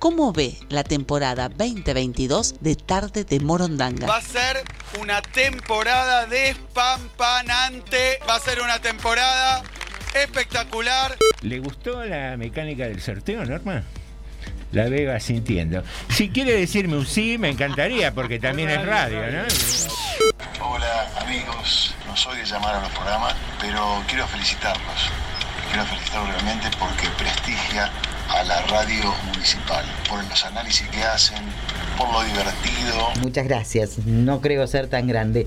¿Cómo ve la temporada 2022 de Tarde de Morondanga? Va a ser una temporada despampanante. Va a ser una temporada espectacular. ¿Le gustó la mecánica del sorteo, Norma? La veo sintiendo. Si quiere decirme un sí, me encantaría, porque también es radio, ¿no? Hola amigos, no soy de llamar a los programas, pero quiero felicitarlos. Quiero felicitarlos realmente porque prestigia a la radio municipal, por los análisis que hacen, por lo divertido. Muchas gracias, no creo ser tan grande.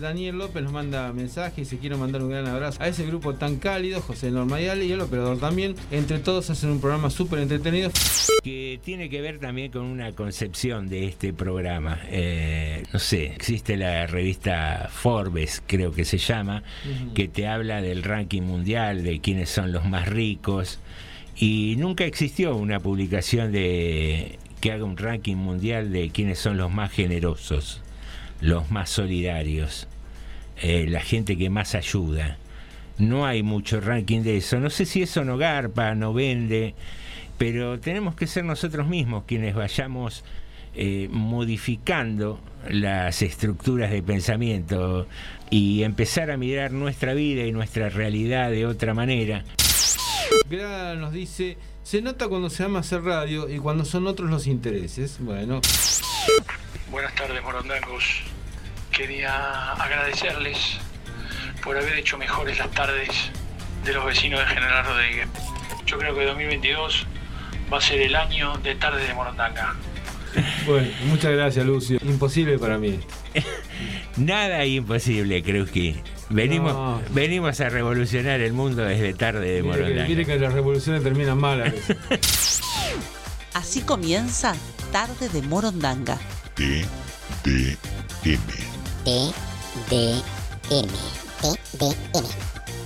Daniel López nos manda mensajes y quiero mandar un gran abrazo a ese grupo tan cálido, José Normayal y el operador también. Entre todos hacen un programa súper entretenido. Que tiene que ver también con una concepción de este programa. Eh, no sé, existe la revista Forbes, creo que se llama, que te habla del ranking mundial, de quiénes son los más ricos. Y nunca existió una publicación de que haga un ranking mundial de quiénes son los más generosos los más solidarios, eh, la gente que más ayuda. No hay mucho ranking de eso. No sé si eso no garpa, no vende, pero tenemos que ser nosotros mismos quienes vayamos eh, modificando las estructuras de pensamiento y empezar a mirar nuestra vida y nuestra realidad de otra manera. Gra nos dice, se nota cuando se ama hacer radio y cuando son otros los intereses. Bueno. Buenas tardes, Morondangos. Quería agradecerles por haber hecho mejores las tardes de los vecinos de General Rodríguez. Yo creo que 2022 va a ser el año de tarde de Morondanga. Bueno, muchas gracias, Lucio. Imposible para mí. Nada imposible, creo que. Venimos, No. venimos a revolucionar el mundo desde tarde de Morondanga. mire que las revoluciones terminan mal a veces. Así comienza Tarde de Morondanga. T, D, M. T, D, M. T, D, M.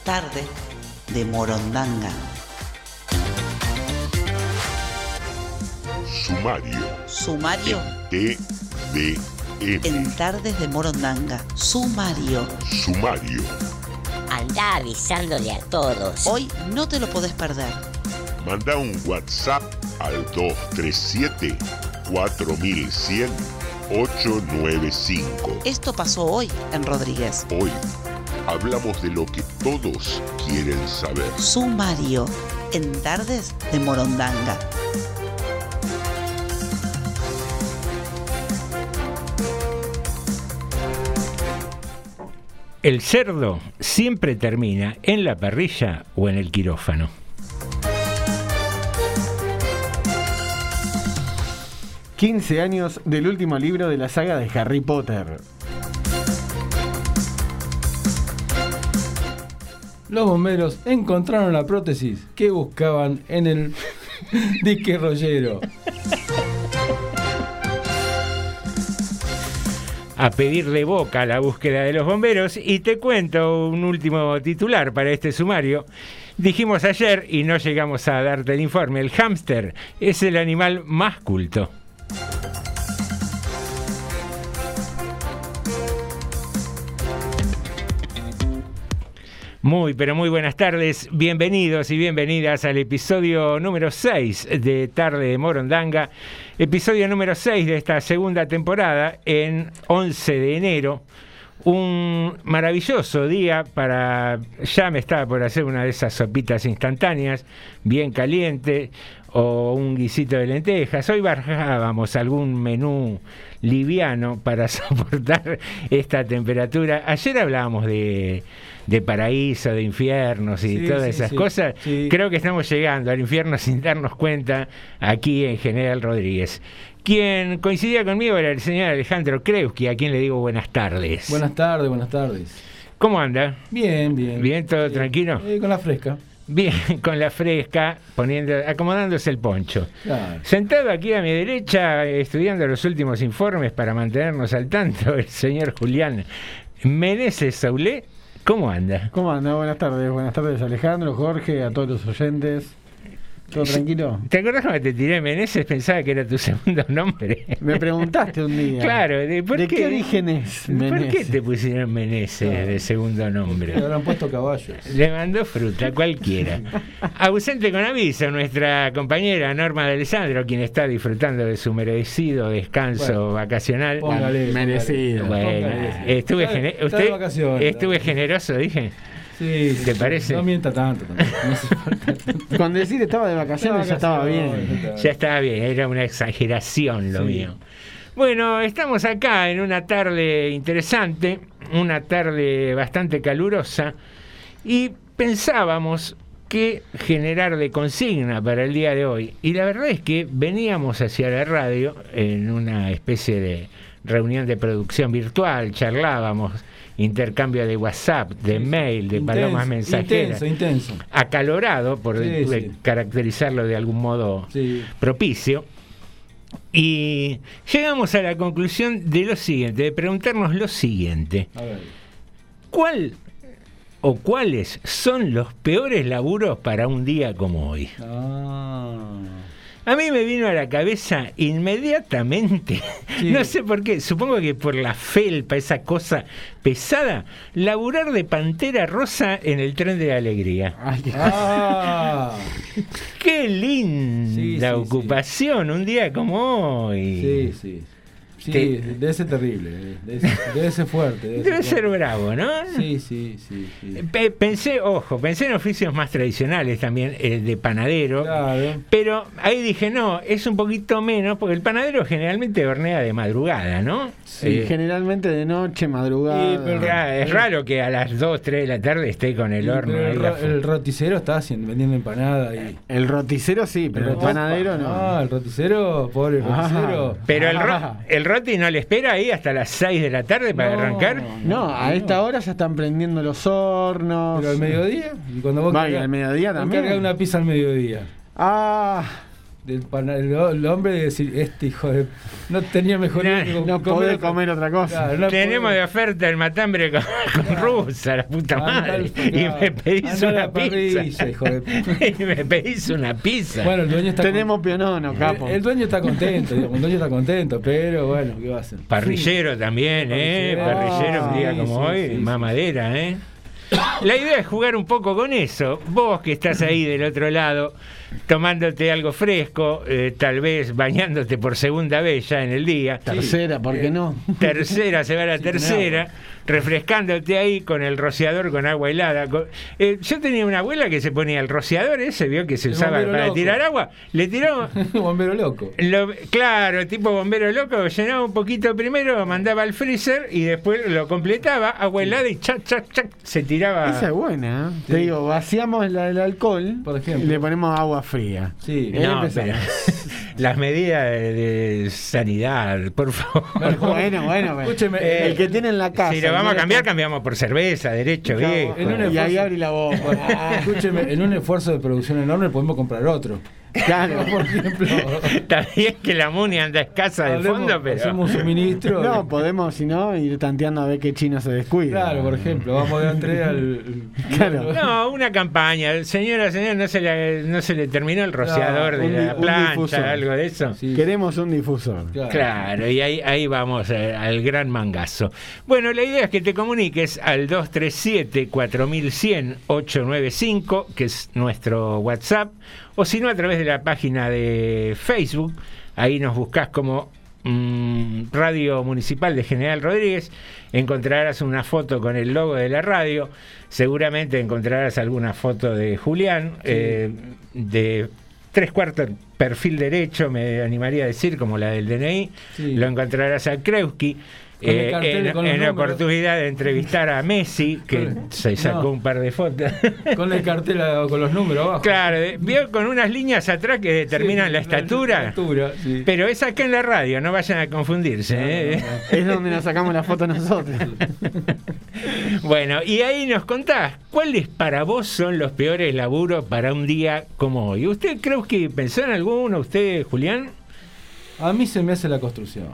Tarde de Morondanga. Sumario. Sumario T, D, M. en Tardes de Morondanga. Sumario. Sumario. Anda avisándole a todos. Hoy no te lo podés perder. Manda un WhatsApp al 237 4100 895. Esto pasó hoy en Rodríguez. Hoy hablamos de lo que todos quieren saber. Sumario en Tardes de Morondanga. El cerdo siempre termina en la parrilla o en el quirófano. ...15 años del último libro de la saga de Harry Potter. Los bomberos encontraron la prótesis que buscaban en el dique rollero. A pedirle boca a la búsqueda de los bomberos y te cuento un último titular para este sumario. Dijimos ayer y no llegamos a darte el informe, el hámster es el animal más culto. Muy, pero muy buenas tardes. Bienvenidos y bienvenidas al episodio número 6 de Tarde de Morondanga. Episodio número 6 de esta segunda temporada en 11 de enero. Un maravilloso día para... Ya me estaba por hacer una de esas sopitas instantáneas, bien caliente, o un guisito de lentejas. Hoy bajábamos algún menú liviano para soportar esta temperatura. Ayer hablábamos de, de paraíso, de infiernos y Sí, todas sí, esas sí. cosas. Creo que estamos llegando al infierno sin darnos cuenta aquí en General Rodríguez. Quien coincidía conmigo era el señor Alejandro Kreuski, a quien le digo buenas tardes. Buenas tardes, buenas tardes. ¿Cómo anda? Bien, bien. ¿Bien? ¿Todo Bien. tranquilo? Eh, con la fresca. Bien, con la fresca, poniendo, acomodándose el poncho. Claro. Sentado aquí a mi derecha, estudiando los últimos informes para mantenernos al tanto, el señor Julián Meneses Saulé. ¿Cómo anda? ¿Cómo anda? Buenas tardes, buenas tardes Alejandro, Jorge, a todos los oyentes. ¿Todo tranquilo? ¿Te acordás cuando te tiré Meneses? Pensaba que era tu segundo nombre. Me preguntaste un día. Claro, ¿de, por ¿De qué, qué origen es ¿Por qué te pusieron Meneses de segundo nombre? Le habrán puesto caballos. Le mandó fruta, cualquiera. Ausente con aviso, nuestra compañera Norma de Alessandro, quien está disfrutando de su merecido descanso Bueno, vacacional. póngale, merecido. Bueno, Póngale. estuve, Está- gene- está de usted- vacaciones. estuve generoso, dije. Sí, ¿Te parece? No mienta tanto. tampoco. No hace falta. Con decir estaba de vacaciones ya estaba bien. Ya estaba bien, era una exageración lo Sí. mío. Bueno, estamos acá en una tarde interesante, una tarde bastante calurosa, y pensábamos qué generar de consigna para el día de hoy. Y la verdad es que veníamos hacia la radio en una especie de reunión de producción virtual, charlábamos, intercambio de WhatsApp, de mail, de palomas mensajeras. Intenso, intenso. Acalorado, por Sí, eh, sí. caracterizarlo de algún modo propicio. Y llegamos a la conclusión de lo siguiente, de preguntarnos lo siguiente. A ver. ¿Cuál o cuáles son los peores laburos para un día como hoy? Ah. A mí me vino a la cabeza inmediatamente, Sí. no sé por qué, supongo que por la felpa, esa cosa pesada, laburar de pantera rosa en el tren de la alegría. Ay, qué- Ah. Qué linda Sí, sí, ocupación, un día como hoy. Sí, sí. Sí, Te- debe ser terrible. eh, Debe ser, debe ser fuerte. Debe, Debe ser fuerte. bravo, ¿no? Sí, sí, sí. sí. Pe- Pensé, ojo, pensé en oficios más tradicionales también, eh, de panadero. Claro. Pero ahí dije, no, es un poquito menos, porque el panadero generalmente hornea de madrugada, ¿no? Sí, Eh, generalmente de noche, madrugada. Sí, pero- es raro que a las 2, 3 de la tarde esté con el Sí, horno ahí el, ro- el roticero está haciendo, vendiendo empanada y. El roticero sí, pero el panadero no. Ah, el roticero, pobre Ah. roticero. Pero el, ro- el roti no le espera ahí hasta las 6 de la tarde para No, arrancar. No, a esta hora ya están prendiendo los hornos. Pero al mediodía. Y cuando vos Vaya, al mediodía vos también. cargás una pizza al mediodía. Ah, el, el hombre de decir, este hijo de. No tenía mejor No, no comer otra cosa. Claro, no Tenemos podés- de oferta el matambre con, con rusa, la puta madre. Y me pedís andá una parrilla, pizza. hijo de- y me pedís una pizza. Bueno, el dueño está tenemos pionono, con- capo. el, el dueño está contento, digamos, el dueño está contento, pero bueno, ¿qué va a hacer? Parrillero también, ¿eh? Parrillero. Un día Sí, como sí, hoy, sí, más sí. madera, ¿eh? La idea es jugar un poco con eso. Vos que estás ahí del otro lado, tomándote algo fresco, eh, tal vez bañándote por segunda vez ya en el día. Tercera, ¿por qué no? Tercera, se va la Sí, tercera, refrescándote ahí con el rociador con agua helada. Con- eh, yo tenía una abuela que se ponía el rociador ese, vio que se El usaba para loco. tirar agua, le tiraba Bombero loco. lo- claro, tipo bombero loco, llenaba un poquito primero, mandaba al freezer y después lo completaba, agua helada y chac, chac, chac, se tiraba. Esa es buena. ¿eh? Te digo, vaciamos la- el alcohol Por ejemplo. y le ponemos agua fría. Sí. No, pero las medidas de, de sanidad, por favor. bueno, bueno, bueno. Escúcheme, Eh, el que tiene en la casa. si lo vamos a cambiar, cambiamos por cerveza, derecho, Claro, viejo. en un y ahí abre la boca. Escúcheme, en un esfuerzo de producción enorme podemos comprar otro. Claro. Por ejemplo, Está bien que la MUNI anda escasa de fondo, pero. un suministro. No, podemos, si no, ir tanteando a ver qué chino se descuida. Claro, por ejemplo, vamos de André al. Claro. No, una campaña. Señora, señora, no se le, no se le terminó el rociador de di- la un plancha, algo de eso. Sí, Queremos un difusor. claro. Claro, y ahí, ahí vamos eh, al gran mangazo. Bueno, la idea es que te comuniques al 237-4100-895, que es nuestro WhatsApp, o si no a través de la página de Facebook, ahí nos buscas como mm, Radio Municipal de General Rodríguez, encontrarás una foto con el logo de la radio, seguramente encontrarás alguna foto de Julián, eh, de tres cuartos perfil derecho, me animaría a decir, como la del DNI, Sí. lo encontrarás a Kreuski. Eh, en la oportunidad de entrevistar a Messi, que se sacó no. un par de fotos. Con el cartel a- con los números abajo. claro, vio con unas líneas atrás que determinan Sí, la estatura. estatura, sí. Pero es acá en la radio, no vayan a confundirse. ¿eh? Es donde nos sacamos la foto nosotros. Bueno, y ahí nos contás, ¿cuáles para vos son los peores laburos para un día como hoy? ¿Usted creo que pensó en alguno, usted, Julián? A mí se me hace la construcción.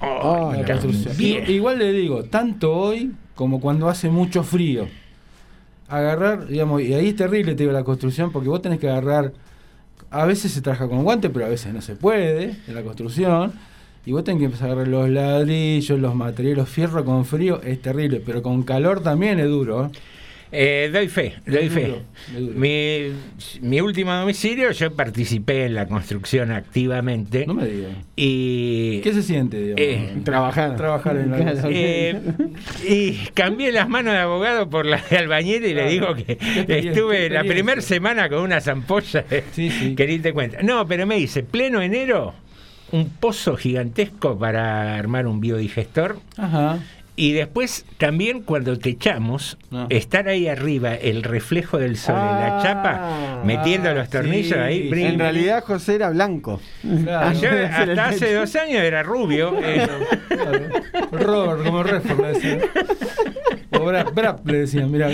Oh, La construcción. Igual le digo, tanto hoy como cuando hace mucho frío. Agarrar, digamos, y ahí es terrible, te digo, la construcción, porque vos tenés que agarrar a veces se trabaja con guantes, pero a veces no se puede en la construcción. Y vos tenés que empezar a agarrar los ladrillos, los materiales, fierro con frío, es terrible, pero con calor también es duro. ¿eh? Eh, doy fe, doy fe. duro, es duro. Mi, mi último domicilio, yo participé en la construcción activamente. No me digas. Y, ¿Qué se siente, digamos? Eh, Trabajar. Trabajar en la Claro. eh, y cambié las manos de abogado por las de albañil y le digo que estuve la primera semana con unas ampollas Sí, sí. que ni te cuenta. No, pero me dice, pleno enero, un pozo gigantesco para armar un biodigestor. Ajá. Y después también cuando te echamos, Ah. estar ahí arriba, el reflejo del sol en la Ah. chapa, metiendo Ah, los tornillos sí, ahí. sí. brin, En brin. realidad José era blanco. Claro. Yo hasta hace dos años era rubio. eh, Claro. Robert, como Redford. O Brad, Brad le decían, mirá.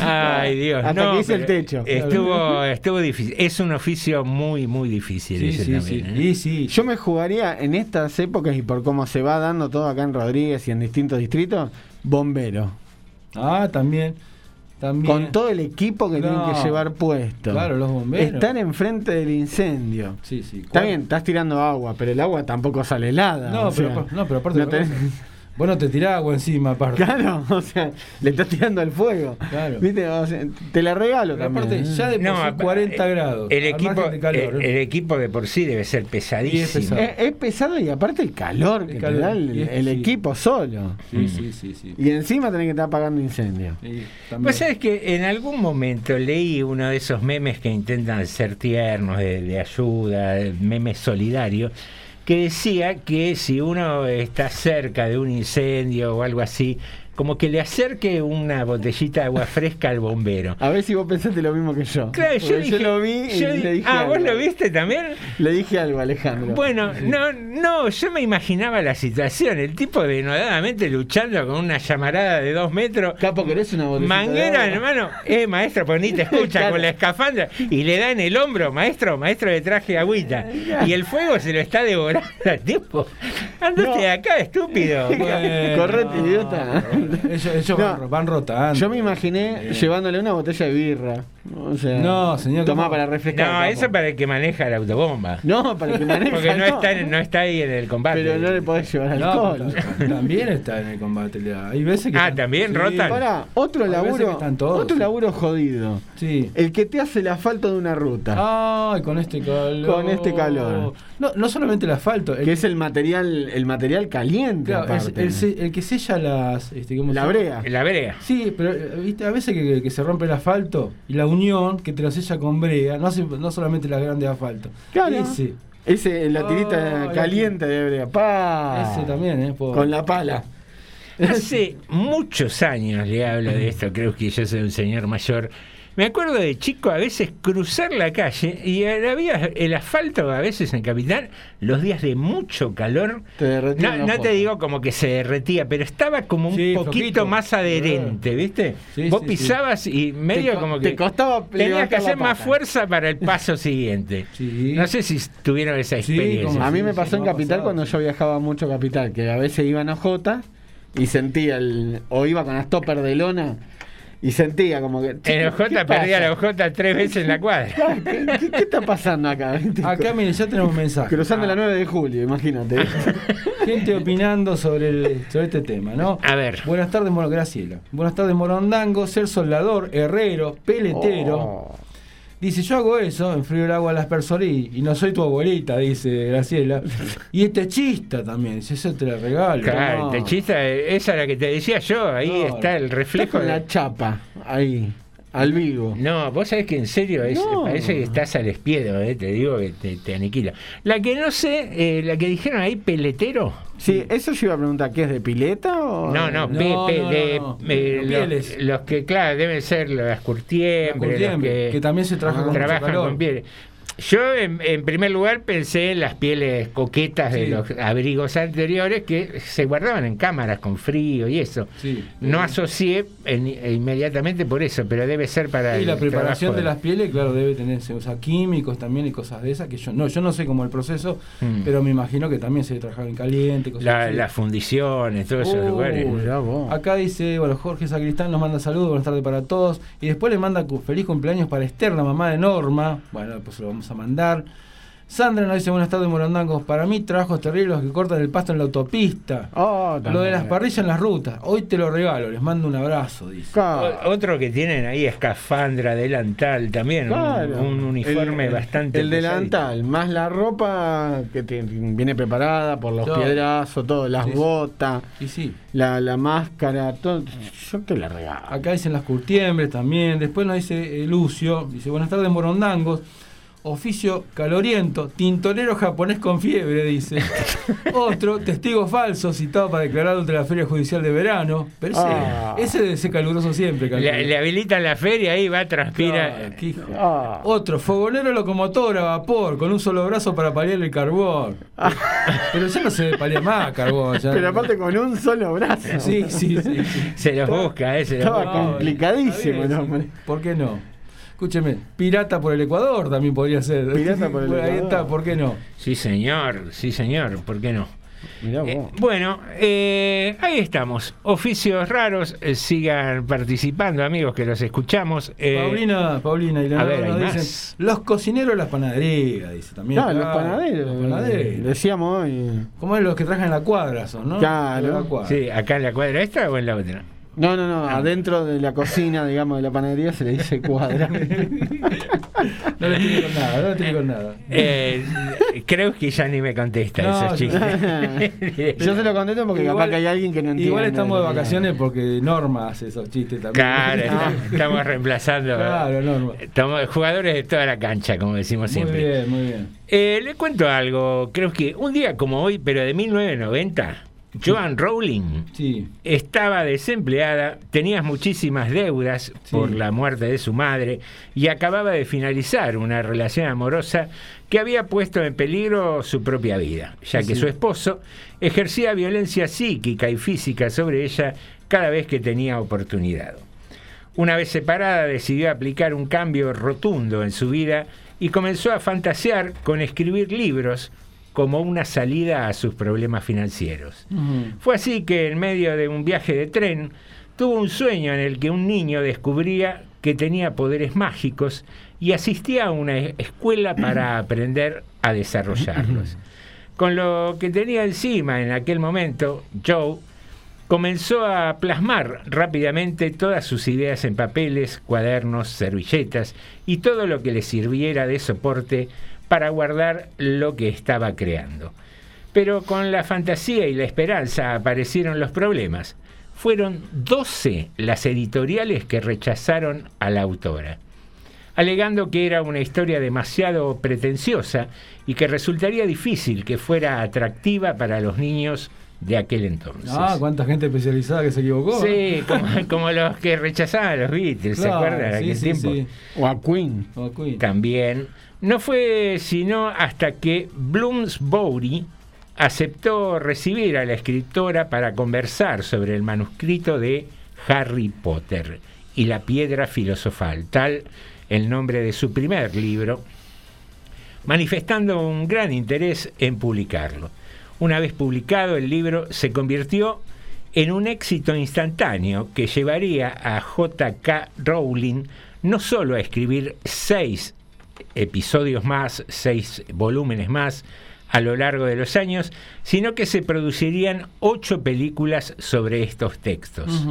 Ay, Dios. Hasta no, que hice el techo. Estuvo, estuvo difícil. Es un oficio muy, muy difícil Sí, ese sí, sí. también. ¿eh? Y sí. Yo me jugaría en estas épocas y por cómo se va dando todo acá en Rodríguez y en distintos distritos, bombero. Ah, también. También. Con todo el equipo que tienen que llevar puesto. Claro, los bomberos. Están enfrente del incendio. Sí, sí. Está bien, estás tirando agua, pero el agua tampoco sale helada. No, pero, sea, no, pero aparte. no otra tenés- cosa. Vos no te tirás agua encima, aparte. Claro, o sea, le estás tirando al fuego. Claro. ¿Viste? O sea, te la regalo Pero también. aparte, ya de por sí apa- 40 eh, grados. El equipo, margen de calor, el, el equipo de por sí debe ser pesadísimo. pesado. es, es pesado y aparte el calor El que calor, te da el, y es- el sí. equipo solo. Sí, sí, sí, sí. Y encima tenés que estar apagando incendio. Sí. Vos sabés que en algún momento leí uno de esos memes que intentan ser tiernos, de, de ayuda, memes solidarios, que decía que si uno está cerca de un incendio o algo así, como que le acerque una botellita de agua fresca al bombero. A ver si vos pensaste lo mismo que yo. Claro, yo, dije, lo vi y yo le di- dije Ah, algo. ¿vos lo viste también? Le dije algo, Alejandro. Bueno, no, no, yo me imaginaba la situación, el tipo denodadamente luchando con una llamarada de dos metros. Capo, ¿querés una botellita de Manguera, agua? hermano, eh, maestro, pues ni te escucha Claro. con la escafandra y le da en el hombro, maestro, maestro de traje agüita. Y el fuego se lo está devorando al tipo. Andate No. de acá, estúpido. Bueno, Correte, idiota. Ellos, ellos No. van, van rotando. Yo me imaginé llevándole una botella de birra. O sea, No, señor, ¿cómo? para refrescar. No, eso para el que maneja la autobomba. No, para que maneje. Porque no está, en- no está ahí en el combate. Pero no le podés llevar No, alcohol. pero también está en el combate. Hay veces que. Ah, están- ¿también rotan? Pará, otro Hay veces que laburo. están todos, otro sí. laburo jodido. Sí. El que te hace el asfalto de una ruta. Ay, con este calor. Con este calor. No, no solamente el asfalto. El, que es el material, el material caliente. claro, es- el, el que sella las. Este, ¿cómo la brea. La brea. Sí, pero eh, viste, a veces que, que se rompe el asfalto y la unión que te lo sella con brea, no, hace- no solamente la grande asfalto. Claro. Ese, Ese, la tirita caliente de brea. Pa. ese también, ¿eh? Con la pala. Hace muchos años le hablo de esto, creo que yo soy un señor mayor. Me acuerdo de chico a veces cruzar la calle y había el asfalto a veces en Capital, los días de mucho calor. Te derretía No, no te digo como que se derretía, pero estaba como un Sí, poquito más adherente, ¿viste? Sí, Vos sí, pisabas y medio Te co- como te que costaba tenías que hacer más fuerza para el paso siguiente. Sí. No sé si tuvieron esa experiencia. A mí Sí, me sí, pasó en Capital pasado. cuando yo viajaba mucho a Capital, que a veces iba en OJ y sentía el. o iba con las topper de lona y sentía como que. En "Che, OJ ¿qué perdía la OJ tres veces en la cuadra. ¿Qué, qué- qué está pasando acá? Acá, mire, ya tenemos un mensaje. Cruzando Ah, la 9 de julio, imagínate. Gente opinando sobre, el- sobre este tema, ¿no? A ver. Buenas tardes, Moro Graciela. Buenas tardes, Morondango, ser soldador, herrero, peletero. Oh. Dice, yo hago eso, enfrío el agua a las personas y, y no soy tu abuelita, dice Graciela. Y este chista también, dice, eso te lo regalo. Claro, No. te chista, esa es la que te decía yo, ahí No, está el Está reflejo. con de- la chapa, ahí, al vivo. No, vos sabés que en serio es, No. parece que estás al espiedo, eh, te digo que te, te aniquila. La que no sé, eh, la que dijeron ahí, peletero. Sí, eso yo iba a preguntar, ¿qué es de pileta o.? No, no, No, pe- no, pe- no, de, eh, Los los, pieles. los que, claro, deben ser las La curtiembres, los curtiembre, que, que también se trabaja con mucho trabajan calor. con pieles. Yo, en, en primer lugar, pensé en las pieles coquetas de los abrigos anteriores que se guardaban en cámaras con frío y eso. Sí. No asocié en- inmediatamente por eso, pero debe ser para Y la preparación de las pieles, claro, debe tener, se usa químicos también y cosas de esas, que yo no, yo no sé cómo el proceso, Mm. pero me imagino que también se trabaja en caliente, cosas La- así. las fundiciones, todos esos lugares. Acá dice, bueno, Jorge Sacristán nos manda saludos, buenas tardes para todos. Y después le manda feliz cumpleaños para Esther, la mamá de Norma. Bueno, pues lo vamos vamos a mandar. Sandra nos dice buenas tardes Morondangos. Para mí trabajos terribles los que cortan el pasto en la autopista. Oh, Lo de las parrillas en las rutas. Hoy te lo regalo, les mando un abrazo, dice. Claro. Otro que tienen ahí escafandra, delantal, también un- Claro. un, uniforme El- bastante. El delantal, más la ropa que te- viene preparada por los Todo. piedrazos, todo, las Sí, sí. botas, Y sí. la, la máscara, todo. Yo te la regalo. Acá dicen las curtiembres también. Después nos dice eh, Lucio, dice buenas tardes morondangos. Oficio caloriento, tintorero japonés con fiebre, dice. Otro, testigo falso, citado para declarar ante la Feria Judicial de Verano. Pero ese, Ah. ese debe ser caluroso siempre. Le, le habilitan la feria, ahí va, transpira. Claro. Ah. Otro, fogonero locomotora a vapor, con un solo brazo para paliar el carbón. Pero ya no se palea más carbón. ya. Pero aparte con un solo brazo. Sí, sí, sí. sí. Se los busca, eh, se los Estaba busca. complicadísimo sí. ¿Por qué no? Escúcheme, pirata por el Ecuador también podría ser. Pirata por el Ahí Ecuador. está, ¿por qué no? Sí, señor, sí, señor, ¿por qué no? Mirá Eh, vos. bueno, eh, ahí estamos. Oficios raros, eh, sigan participando, amigos, que los escuchamos. Eh, Paulina, Paulina y a Leonardo ver, nos más. dicen, los cocineros de las panaderías, dice también. Los claro, panaderos. Los panaderos. Decíamos hoy. ¿Cómo es los que trajan la cuadra son, no? Claro. La cuadra. Sí, acá en la cuadra esta o en la otra. No, no, no. Adentro de la cocina, digamos, de la panadería se le dice cuadra. No le estoy con nada, no le estoy con nada. Eh, creo que ya ni me contesta No, esos chistes. Yo se lo contesto porque Igual- capaz que hay alguien que no entiende. Igual estamos de vacaciones porque Norma hace esos chistes también. Claro, está- estamos reemplazando Claro, Norma. estamos jugadores de toda la cancha, como decimos Muy siempre. bien, muy bien. Eh, le cuento algo, creo que un día como hoy, pero de 1990, Joan Rowling Sí. estaba desempleada, tenía muchísimas deudas Sí. por la muerte de su madre y acababa de finalizar una relación amorosa que había puesto en peligro su propia vida, ya que su esposo ejercía violencia psíquica y física sobre ella cada vez que tenía oportunidad. Una vez separada decidió aplicar un cambio rotundo en su vida y comenzó a fantasear con escribir libros como una salida a sus problemas financieros. Fue así que en medio de un viaje de tren tuvo un sueño en el que un niño descubría que tenía poderes mágicos y asistía a una e- escuela para aprender a desarrollarlos. Con lo que tenía encima en aquel momento, Joe comenzó a plasmar rápidamente todas sus ideas en papeles, cuadernos, servilletas y todo lo que le sirviera de soporte para guardar lo que estaba creando. Pero con la fantasía y la esperanza aparecieron los problemas. Fueron 12 las editoriales que rechazaron a la autora, alegando que era una historia demasiado pretenciosa y que resultaría difícil que fuera atractiva para los niños de aquel entonces. Ah, cuánta gente especializada que se equivocó. Sí, como, como los que rechazaban a los Beatles, ¿se acuerdan? de sí, aquel sí, tiempo? sí. O a Queen. O Queen. También. No fue sino hasta que Bloomsbury aceptó recibir a la escritora para conversar sobre el manuscrito de Harry Potter y la piedra filosofal, tal el nombre de su primer libro, manifestando un gran interés en publicarlo. Una vez publicado, el libro se convirtió en un éxito instantáneo que llevaría a J.K. Rowling no solo a escribir seis episodios más, seis volúmenes más a lo largo de los años, sino que se producirían ocho películas sobre estos textos.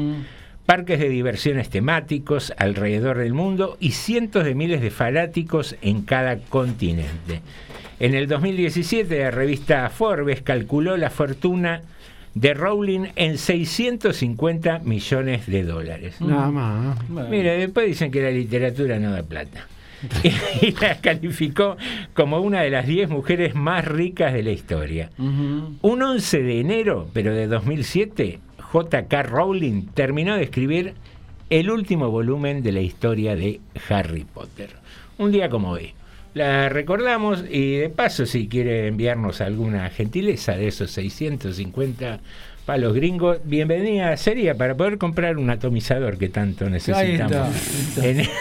Parques de diversiones temáticos alrededor del mundo y cientos de miles de fanáticos en cada continente. En el 2017 la revista Forbes calculó la fortuna de Rowling en 650 millones de dólares. Nada más. Bueno. Mira, después dicen que la literatura no da plata. y la calificó como una de las 10 mujeres más ricas de la historia. Un 11 de enero, pero de 2007, J.K. Rowling terminó de escribir el último volumen de la historia de Harry Potter. Un día como hoy. La recordamos y de paso si quiere enviarnos alguna gentileza de esos 650 palos gringos, bienvenida sería para poder comprar un atomizador que tanto Ahí necesitamos está. ahí está.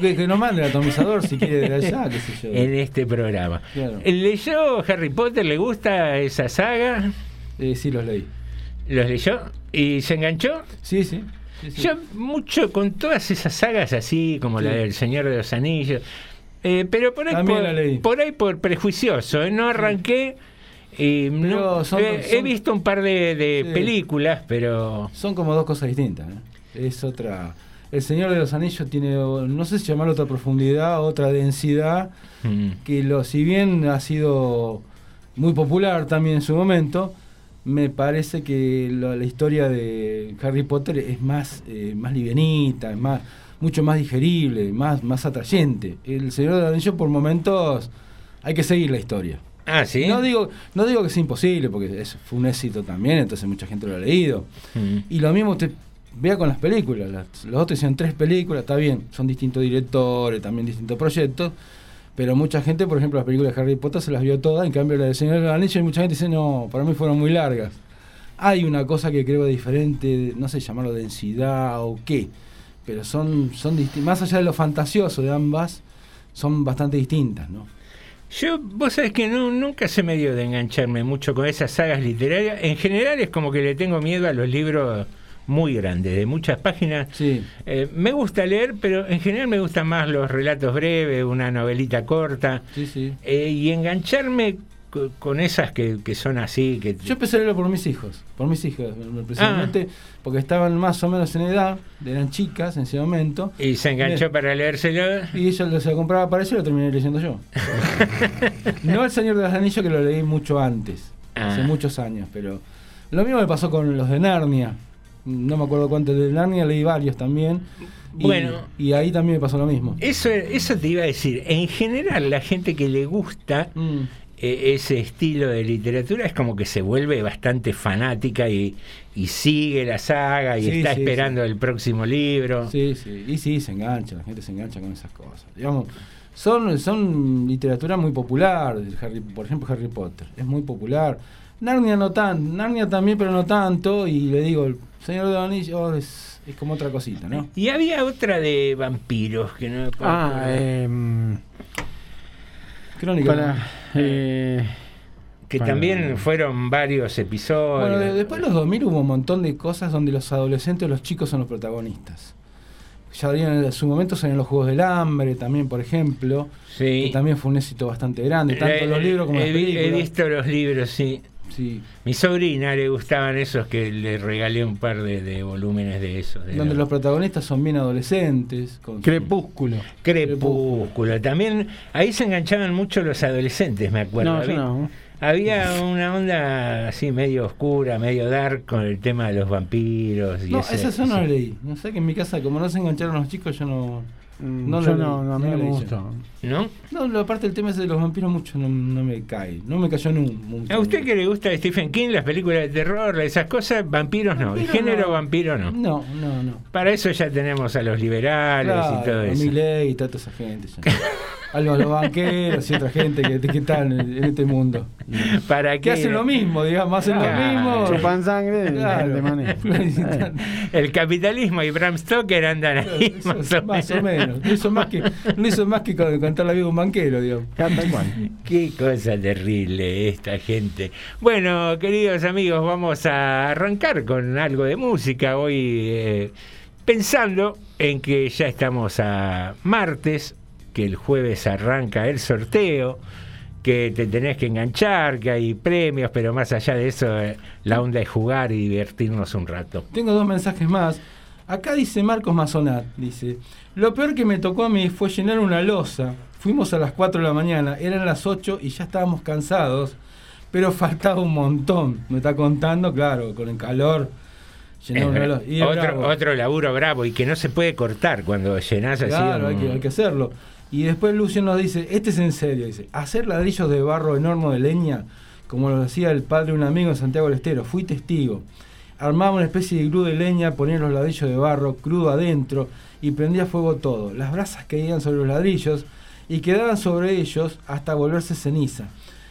en, Que, nos mande el atomizador si quiere de allá, qué sé yo. en este programa. Claro. ¿Leyó Harry Potter? ¿Le gusta esa saga? Eh, sí, los leí. ¿Los leyó? ¿Y se enganchó? Sí, sí. sí, sí. Yo mucho con todas esas sagas así como la del Señor de los Anillos, Eh, pero por ahí por ahí por prejuicioso, ¿eh? no arranqué. Y no- Pero son- eh, he son- visto un par de, de Sí. películas, pero Son como dos cosas distintas. ¿eh? Es otra. El Señor de los Anillos tiene, no sé si llamarlo otra profundidad, otra densidad, mm, que lo, si bien ha sido muy popular también en su momento, me parece que lo- la historia de Harry Potter es más, eh, más livianita, es más, mucho más digerible, más, más atrayente. El Señor de los Anillos por momentos hay que seguir la historia. Ah, sí. No digo, no digo que sea imposible, porque eso fue un éxito también, entonces mucha gente lo ha leído. Mm. Y lo mismo usted vea con las películas. Las- los otros hicieron tres películas, está bien, son distintos directores, también distintos proyectos. Pero mucha gente, por ejemplo, las películas de Harry Potter se las vio todas, en cambio la del Señor de los Anillos, y mucha gente dice, no, para mí fueron muy largas. Hay una cosa que creo diferente, no sé llamarlo densidad o qué, pero son, son más allá de lo fantasioso de ambas, son bastante distintas, ¿no? Yo, vos sabés que no, nunca se me dio de engancharme mucho con esas sagas literarias. En general es como que le tengo miedo a los libros muy grandes, de muchas páginas. Sí. Eh, me gusta leer, pero en general me gustan más los relatos breves, una novelita corta. Sí, sí. Eh, y engancharme con esas que, que son así, que Yo empecé a leerlo por mis hijos, por mis hijas, precisamente porque estaban más o menos en edad, eran chicas en ese momento, y se enganchó Bien. para leérselo. y lo- se lo compraba para eso y lo terminé leyendo yo. no El Señor de los Anillos que lo leí mucho antes, hace Ah. muchos años, pero lo mismo me pasó con los de Narnia. No me acuerdo cuántos de Narnia, leí varios también. Y- Bueno. Y ahí también me pasó lo mismo. Eso, eso te iba a decir. En general, la gente que le gusta Mm. Eh, ese estilo de literatura es como que se vuelve bastante fanática y, y sigue la saga y Sí, está sí, esperando el próximo libro. Sí, sí, y sí, se engancha, la gente se engancha con esas cosas. Digamos, son, son literatura muy popular, Harry, por ejemplo Harry Potter, es muy popular. Narnia no tan, Narnia también, pero no tanto, y le digo, el Señor de los Anillos es, es como otra cosita, ¿no? Y había otra de vampiros que no Ah, eh, Crónica. para, eh, que también fueron varios episodios. Bueno, de- después de los 2000 hubo un montón de cosas donde los adolescentes, los chicos son los protagonistas. Ya en su momento salían los Juegos del Hambre también, por ejemplo, Sí. que también fue un éxito bastante grande, tanto Eh, los libros como he, las películas. he visto los libros, sí. Sí. Mi sobrina le gustaban esos que le regalé un par de, de volúmenes de esos. de donde los- los protagonistas son bien adolescentes. Con Crepúsculo. Crepúsculo. También ahí se enganchaban mucho los adolescentes, me acuerdo. No, yo había, no. había una onda así medio oscura, medio dark con el tema de los vampiros. Y No, ese- esa yo no la leí. No sé que en mi casa, como no se engancharon los chicos, yo no. Mm, No yo no, no, a mí no me leí gustó. ¿No? No, aparte el tema ese de los vampiros mucho no, no me cae. No me cayó nunca. mucho. ¿A usted que le gusta Stephen King, las películas de terror, esas cosas? Vampiros no. El Vampiro género no. vampiro no. No, no, no. Para eso ya tenemos a los liberales y todo Claro, eso. Milei y toda esa gente. ya. A los, los banqueros y otra gente que, que están en, en este mundo. ¿Para Que qué? hacen lo mismo, digamos, hacen Claro. lo mismo. Chupan sangre Claro. de manera. El capitalismo y Bram Stoker andan ahí Eso más o más o menos. No hizo más que, no hizo más que con- contar la vida de un banquero, digamos. Qué cosa terrible esta gente. Bueno, queridos amigos, vamos a arrancar con algo de música hoy, eh, pensando en que ya estamos a martes, que el jueves arranca el sorteo, que te tenés que enganchar, que hay premios, pero más allá de eso, eh, la onda es jugar y divertirnos un rato. Tengo dos mensajes más. Acá dice Marcos Mazonat, dice, lo peor que me tocó a mí fue llenar una losa. Fuimos a las 4 de la mañana, eran las 8 y ya estábamos cansados, pero faltaba un montón. Me está contando, claro, con el calor. Llenar una losa. Y es otro, bravo. otro laburo bravo y que no se puede cortar cuando llenás así. Claro, hay un- que, hay que hacerlo. Y después Lucio nos dice, este es en serio, dice, hacer ladrillos de barro en horno de leña, como lo hacía el padre de un amigo en Santiago del Estero, fui testigo. Armaba una especie de glú de leña, ponía los ladrillos de barro crudo adentro y prendía fuego todo. Las brasas caían sobre los ladrillos y quedaban sobre ellos hasta volverse ceniza.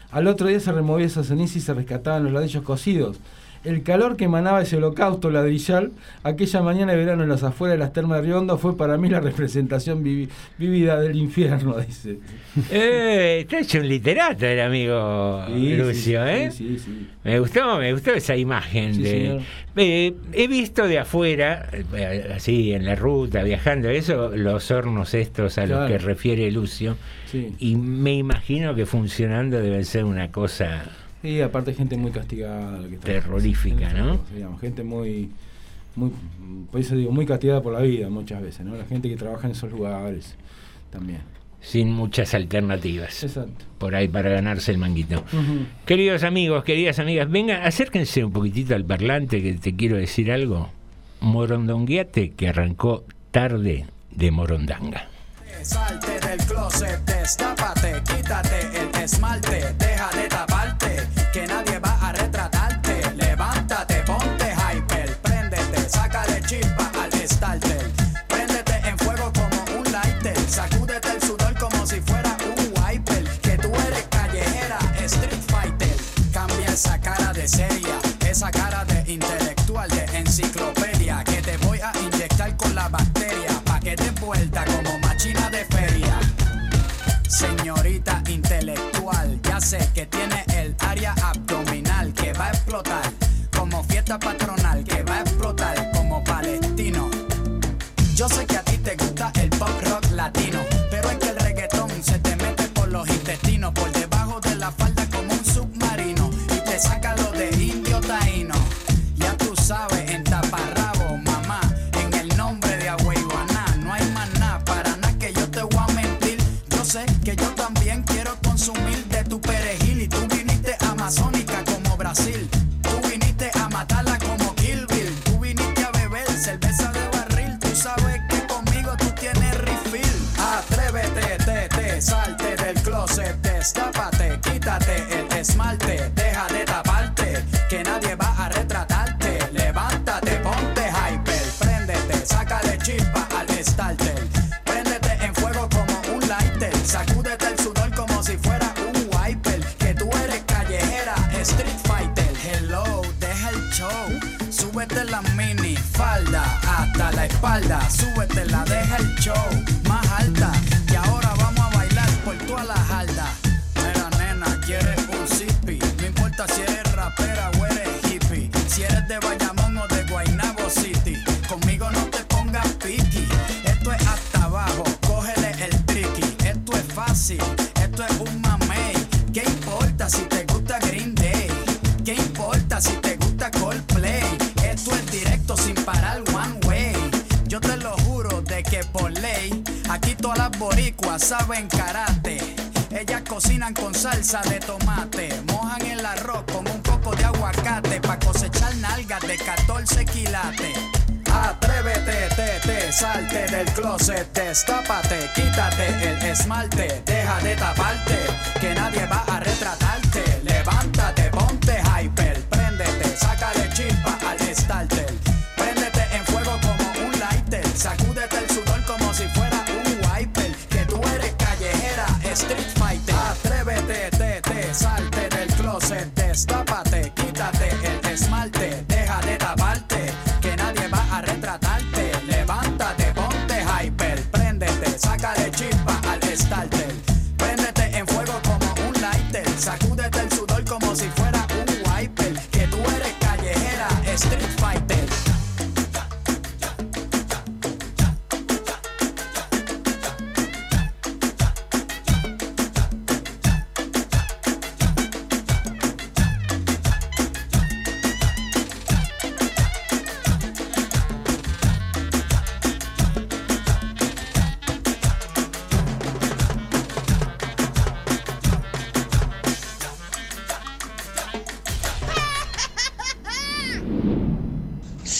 Al otro día se removía esa ceniza y se rescataban los ladrillos cocidos. El calor que emanaba ese holocausto ladrillal, aquella mañana de verano en las afueras de las termas de Riondo, fue para mí la representación vívida del infierno, dice. Eh, está hecho un literato el amigo Lucio, ¿eh? Sí, me gustó, me gustó esa imagen. De, eh, he visto de afuera, eh, así en la ruta, viajando, eso, los hornos estos a los que refiere Lucio, y me imagino que funcionando debe ser una cosa y aparte gente muy castigada. Terrorífica, ¿no? Gente muy, muy, por eso digo, muy castigada por la vida muchas veces, ¿no? La gente que trabaja en esos lugares también. Sin muchas alternativas. Exacto. Por ahí para ganarse el manguito. Queridos amigos, queridas amigas, venga acérquense un poquitito al parlante que te quiero decir algo. Morondonguiate que arrancó tarde de Morondanga. Salte del closet, destápate, quítate el esmalte, deja de taparte, que nadie va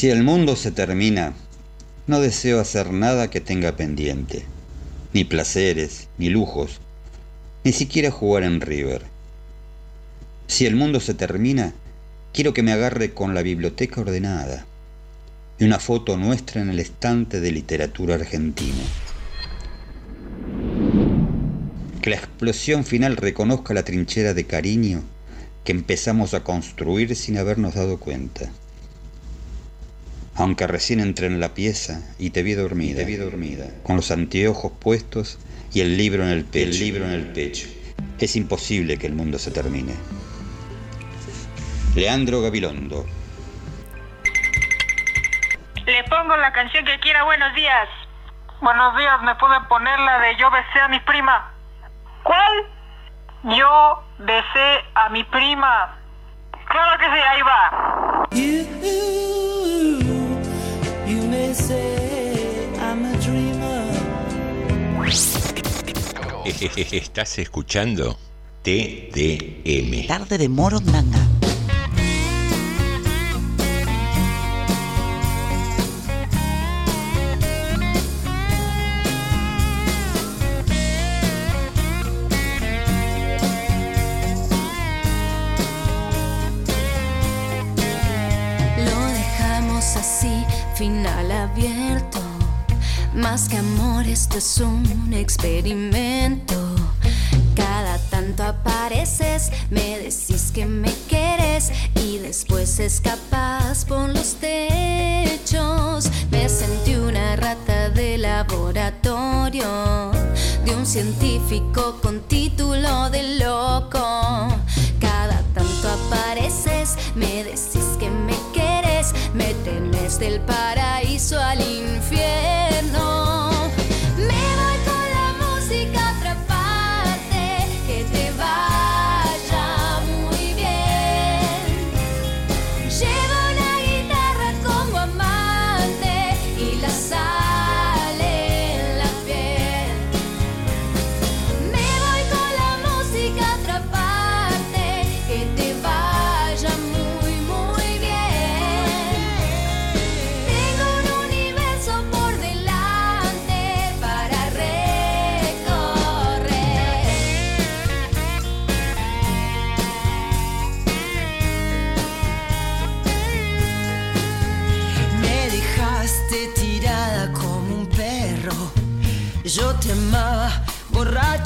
Si el mundo se termina, no deseo hacer nada que tenga pendiente, ni placeres, ni lujos, ni siquiera jugar en River. Si el mundo se termina, quiero que me agarre con la biblioteca ordenada y una foto nuestra en el estante de literatura argentina. Que la explosión final reconozca la trinchera de cariño que empezamos a construir sin habernos dado cuenta. Aunque recién entré en la pieza y te vi dormida, te vi dormida, con los anteojos puestos y el libro en el pecho, el libro en el pecho. Es imposible que el mundo se termine. Leandro Gabilondo. Le pongo la canción que quiera, buenos días. Buenos días, ¿me puede poner la de Yo besé a mi prima? ¿Cuál? Yo besé a mi prima. Claro que sí, ahí va. Estás escuchando TDM. Tarde de Morondanga. Esto es un experimento. Cada tanto apareces, me decís que me quieres y después escapas por los techos. Me sentí una rata de laboratorio de un científico con título de loco. Cada tanto apareces, me decís que me quieres, me tenés del paraíso al infierno.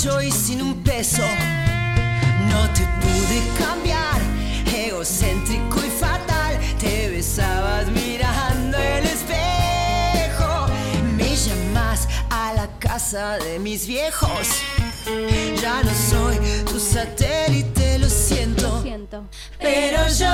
Borracho y sin un peso. No te pude cambiar, egocéntrico y fatal. Te besabas mirando el espejo. Me llamas a la casa de mis viejos. Ya no soy tu satélite, lo siento. Pero yo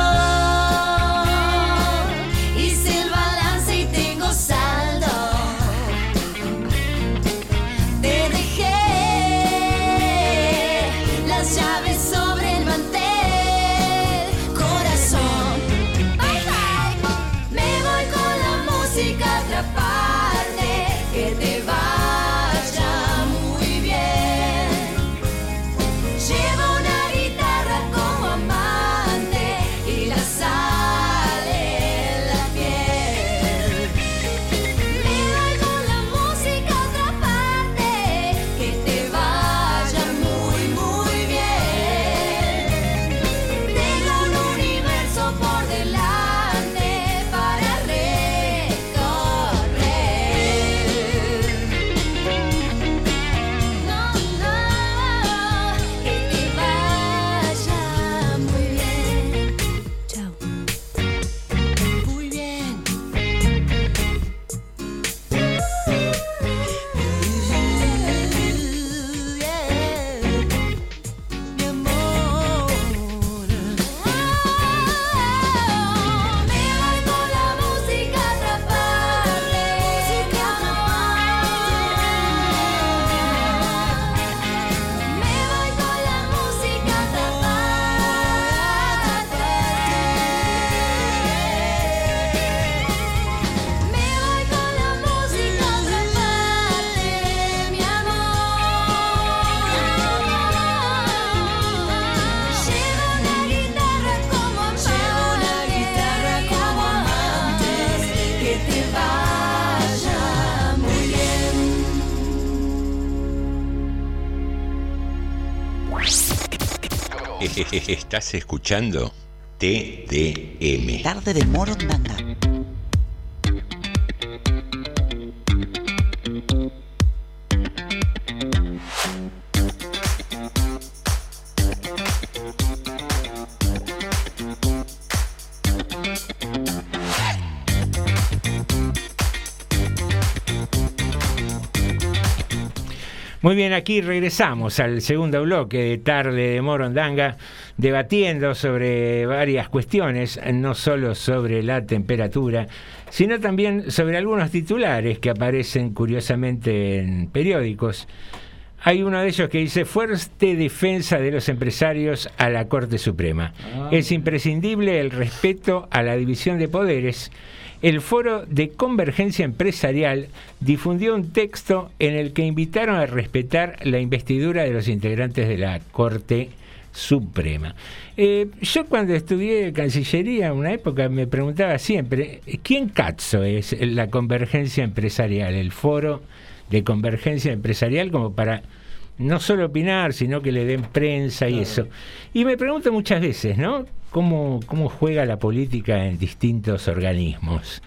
Estás escuchando TDM. Tarde de Moro Tanga. Muy bien, aquí regresamos al segundo bloque de Tarde de Morondanga debatiendo sobre varias cuestiones, no solo sobre la temperatura, sino también sobre algunos titulares que aparecen curiosamente en periódicos. Hay uno de ellos que dice fuerte defensa de los empresarios a la Corte Suprema. Ah. Es imprescindible el respeto a la división de poderes. El Foro de Convergencia Empresarial difundió un texto en el que invitaron a respetar la investidura de los integrantes de la Corte Suprema. Eh, yo cuando estudié Cancillería, una época, me preguntaba siempre, ¿quién cazzo es la convergencia empresarial, el foro de convergencia empresarial como para no solo opinar, sino que le den prensa y eso? Y me pregunto muchas veces, ¿no? ¿Cómo, cómo juega la política en distintos organismos?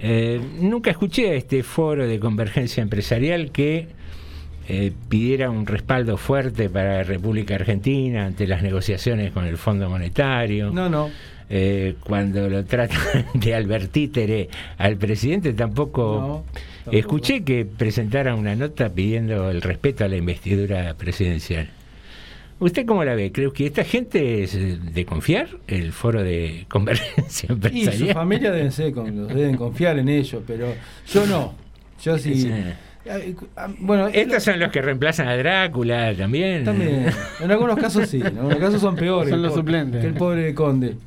Eh, nunca escuché a este foro de convergencia empresarial que eh, pidiera un respaldo fuerte para la República Argentina ante las negociaciones con el Fondo Monetario. No, no. Eh, cuando lo tratan de albertítere al presidente, tampoco, tampoco. escuché que presentara una nota pidiendo el respeto a la investidura presidencial. ¿Usted cómo la ve? Creo que esta gente es de confiar, el foro de convergencia Y empresarial. su familia deben, ser deben confiar en ellos, pero yo no. Yo sí. Eh, ah, Bueno, Estos son los que reemplazan a Drácula también. También. En algunos casos sí, en algunos casos son peores. Son los suplentes. Que el pobre conde.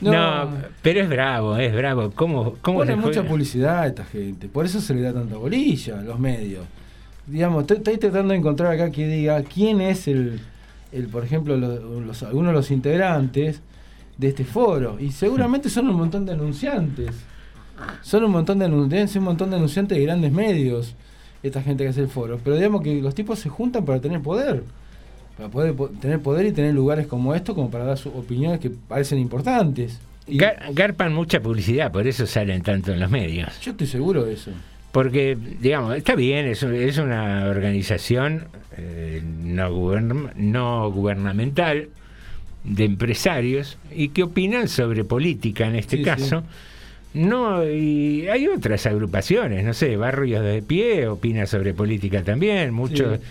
No, pero es bravo, es bravo. ¿Cómo, cómo Pone mucha juega? publicidad a esta gente. Por eso se le da tanta bolilla a los medios. Digamos, estoy, estoy tratando de encontrar acá que diga quién es el, el por ejemplo, lo- los, algunos de los integrantes de este foro. Y seguramente son un montón de anunciantes. Son un montón de anun- deben ser un montón de anunciantes de grandes medios, esta gente que hace el foro. Pero digamos que los tipos se juntan para tener poder. Para poder po- tener poder y tener lugares como esto, como para dar sus opiniones que parecen importantes. Y Gar- garpan mucha publicidad, por eso salen tanto en los medios. yo estoy seguro de eso. Porque, digamos, está bien, es, es una organización eh, no, gubern- no gubernamental de empresarios y que opinan sobre política en este Sí, caso. No, y hay otras agrupaciones, no sé, Barrios de Pie opina sobre política también, muchos Sí.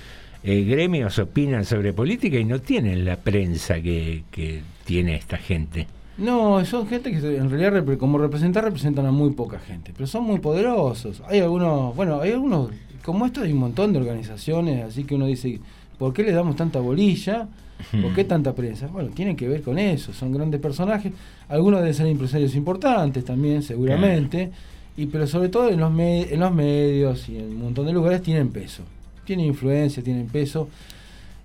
eh, gremios opinan sobre política y no tienen la prensa que, que tiene esta gente. No, son gente que en realidad como representar representan a muy poca gente, pero son muy poderosos. Hay algunos, bueno, hay algunos, como esto hay un montón de organizaciones, así que uno dice, ¿por qué le damos tanta bolilla? ¿Por qué tanta prensa? Bueno, tienen que ver con eso, son grandes personajes, algunos deben ser empresarios importantes también, seguramente, y pero sobre todo en los, me- en los medios y en un montón de lugares tienen peso, tienen influencia, tienen peso.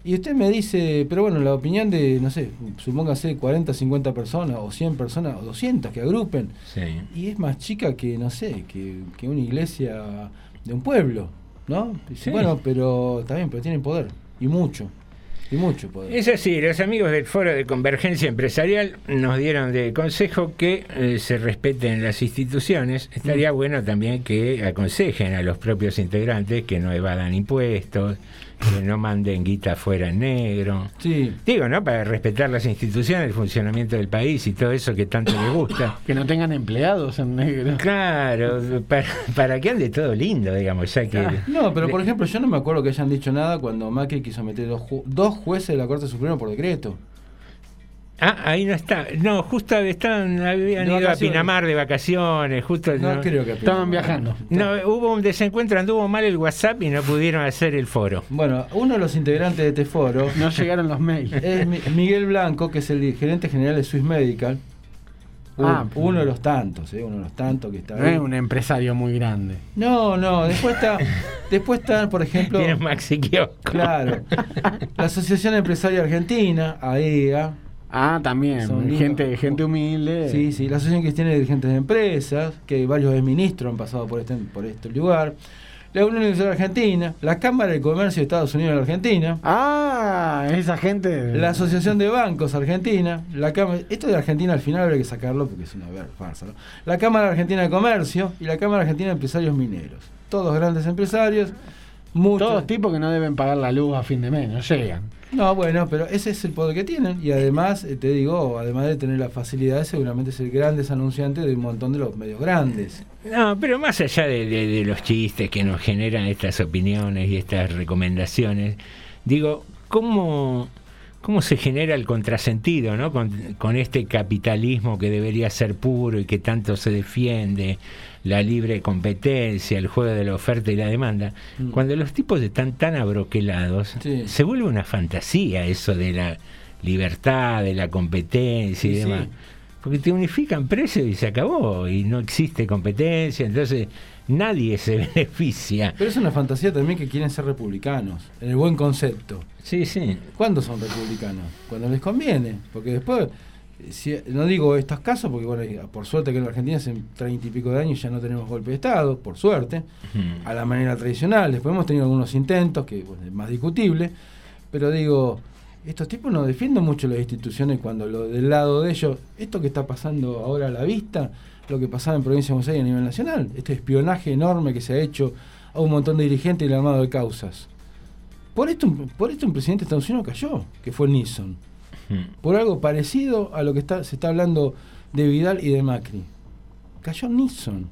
Y usted me dice, pero bueno, la opinión de, no sé, supóngase 40, 50 personas, o 100 personas, o 200 que agrupen, Sí. y es más chica que, no sé, que, que una iglesia de un pueblo, ¿no? Dice, Sí. Bueno, pero bien, pero tienen poder, y mucho, y mucho poder. Es así, los amigos del Foro de Convergencia Empresarial nos dieron de consejo que eh, se respeten las instituciones. Estaría bueno también que aconsejen a los propios integrantes que no evadan impuestos, que no manden guita fuera en negro. Sí. Digo, ¿no? Para respetar las instituciones, el funcionamiento del país y todo eso que tanto les gusta. Que no tengan empleados en negro. Claro, para, para que ande todo lindo, digamos, ya que... Ah, No, pero por ejemplo, yo no me acuerdo que hayan dicho nada cuando Macri quiso meter dos, ju- dos jueces de la Corte Suprema por decreto. Ah, ahí no está. No, justo estaban, habían De ido a. Pinamar de vacaciones, justo No, creo que Estaban viajando. No, hubo un desencuentro, anduvo mal el WhatsApp y no pudieron hacer el foro. Bueno, uno de los integrantes de este foro No llegaron los mails. es Mi- Miguel Blanco, que es el gerente general de Swiss Medical. Ah, uno, uno de los tantos, ¿eh? uno de los tantos que está No ahí. es un empresario muy grande. No, no, después está, después está, por ejemplo, Tiene Maxi Kiosco. claro, la Asociación Empresaria Argentina, AEA, Ah, también. Son lindos. Gente, gente humilde. sí, sí, la Asociación Cristiana de Dirigentes de Empresas, que varios ministros han pasado por este, por este lugar, la Unión Industrial Argentina, la Cámara de Comercio de Estados Unidos de la Argentina, Ah, esa gente. La Asociación de Bancos Argentina, la Cámara, esto de Argentina al final habría que sacarlo porque es una farsa, ¿no? La Cámara Argentina de Comercio y la Cámara Argentina de Empresarios Mineros. Todos grandes empresarios, muchos. Todos tipos que no deben pagar la luz a fin de mes, no llegan. No, bueno, pero ese es el poder que tienen y además, eh, te digo, además de tener la facilidad, seguramente es el grandes anunciante de un montón de los medios grandes. No, pero más allá de, los chistes que nos generan estas opiniones y estas recomendaciones, digo, ¿cómo, cómo se genera el contrasentido ¿no? con este capitalismo que debería ser puro y que tanto se defiende, la libre competencia, el juego de la oferta y la demanda? Cuando los tipos están tan abroquelados, Sí. se vuelve una fantasía eso de la libertad, de la competencia y Sí, sí. demás. Porque te unifican precios y se acabó, y no existe competencia, entonces nadie se beneficia. Pero es una fantasía también que quieren ser republicanos, en el buen concepto. Sí, sí. ¿Cuándo son republicanos? Cuando les conviene. Porque después, si- no digo estos casos, porque bueno, por suerte que en la Argentina hace treinta y pico de años ya no tenemos golpe de Estado, por suerte, a la manera tradicional. Después hemos tenido algunos intentos, que bueno, es más discutible, pero digo, estos tipos no defienden mucho las instituciones cuando lo del lado de ellos, esto que está pasando ahora a la vista, lo que pasaba en Provincia de Buenos Aires a nivel nacional, este espionaje enorme que se ha hecho a un montón de dirigentes y el armado de causas. Por esto, un- por esto un presidente de Estados Unidos cayó, que fue Nixon. Por algo parecido a lo que está, se está hablando de Vidal y de Macri. Cayó Nixon.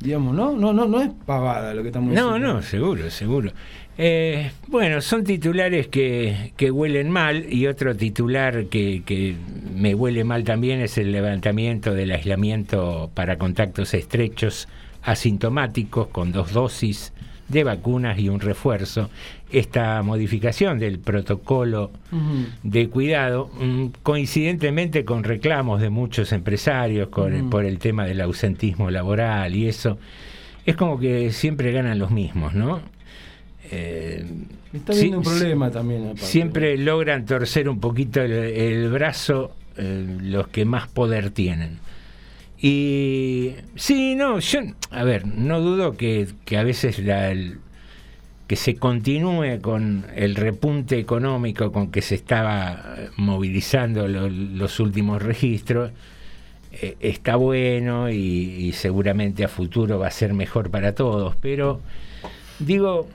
Digamos, ¿no? No, no, no es pavada lo que estamos No, diciendo. no, seguro, seguro. Eh, bueno, son titulares que, que huelen mal y otro titular que, que me huele mal también es el levantamiento del aislamiento para contactos estrechos asintomáticos con dos dosis de vacunas y un refuerzo. Esta modificación del protocolo de cuidado, mm, coincidentemente con reclamos de muchos empresarios con por el tema del ausentismo laboral y eso, es como que siempre ganan los mismos, ¿no? Eh, Está sí- un problema también. aparte. siempre logran torcer un poquito el, el brazo eh, los que más poder tienen. Y sí, no, yo, a ver, no dudo que, que a veces el- que se continúe con el repunte económico con que se estaba eh, movilizando lo- los últimos registros, eh, está bueno y seguramente a futuro va a ser mejor para todos, pero digo,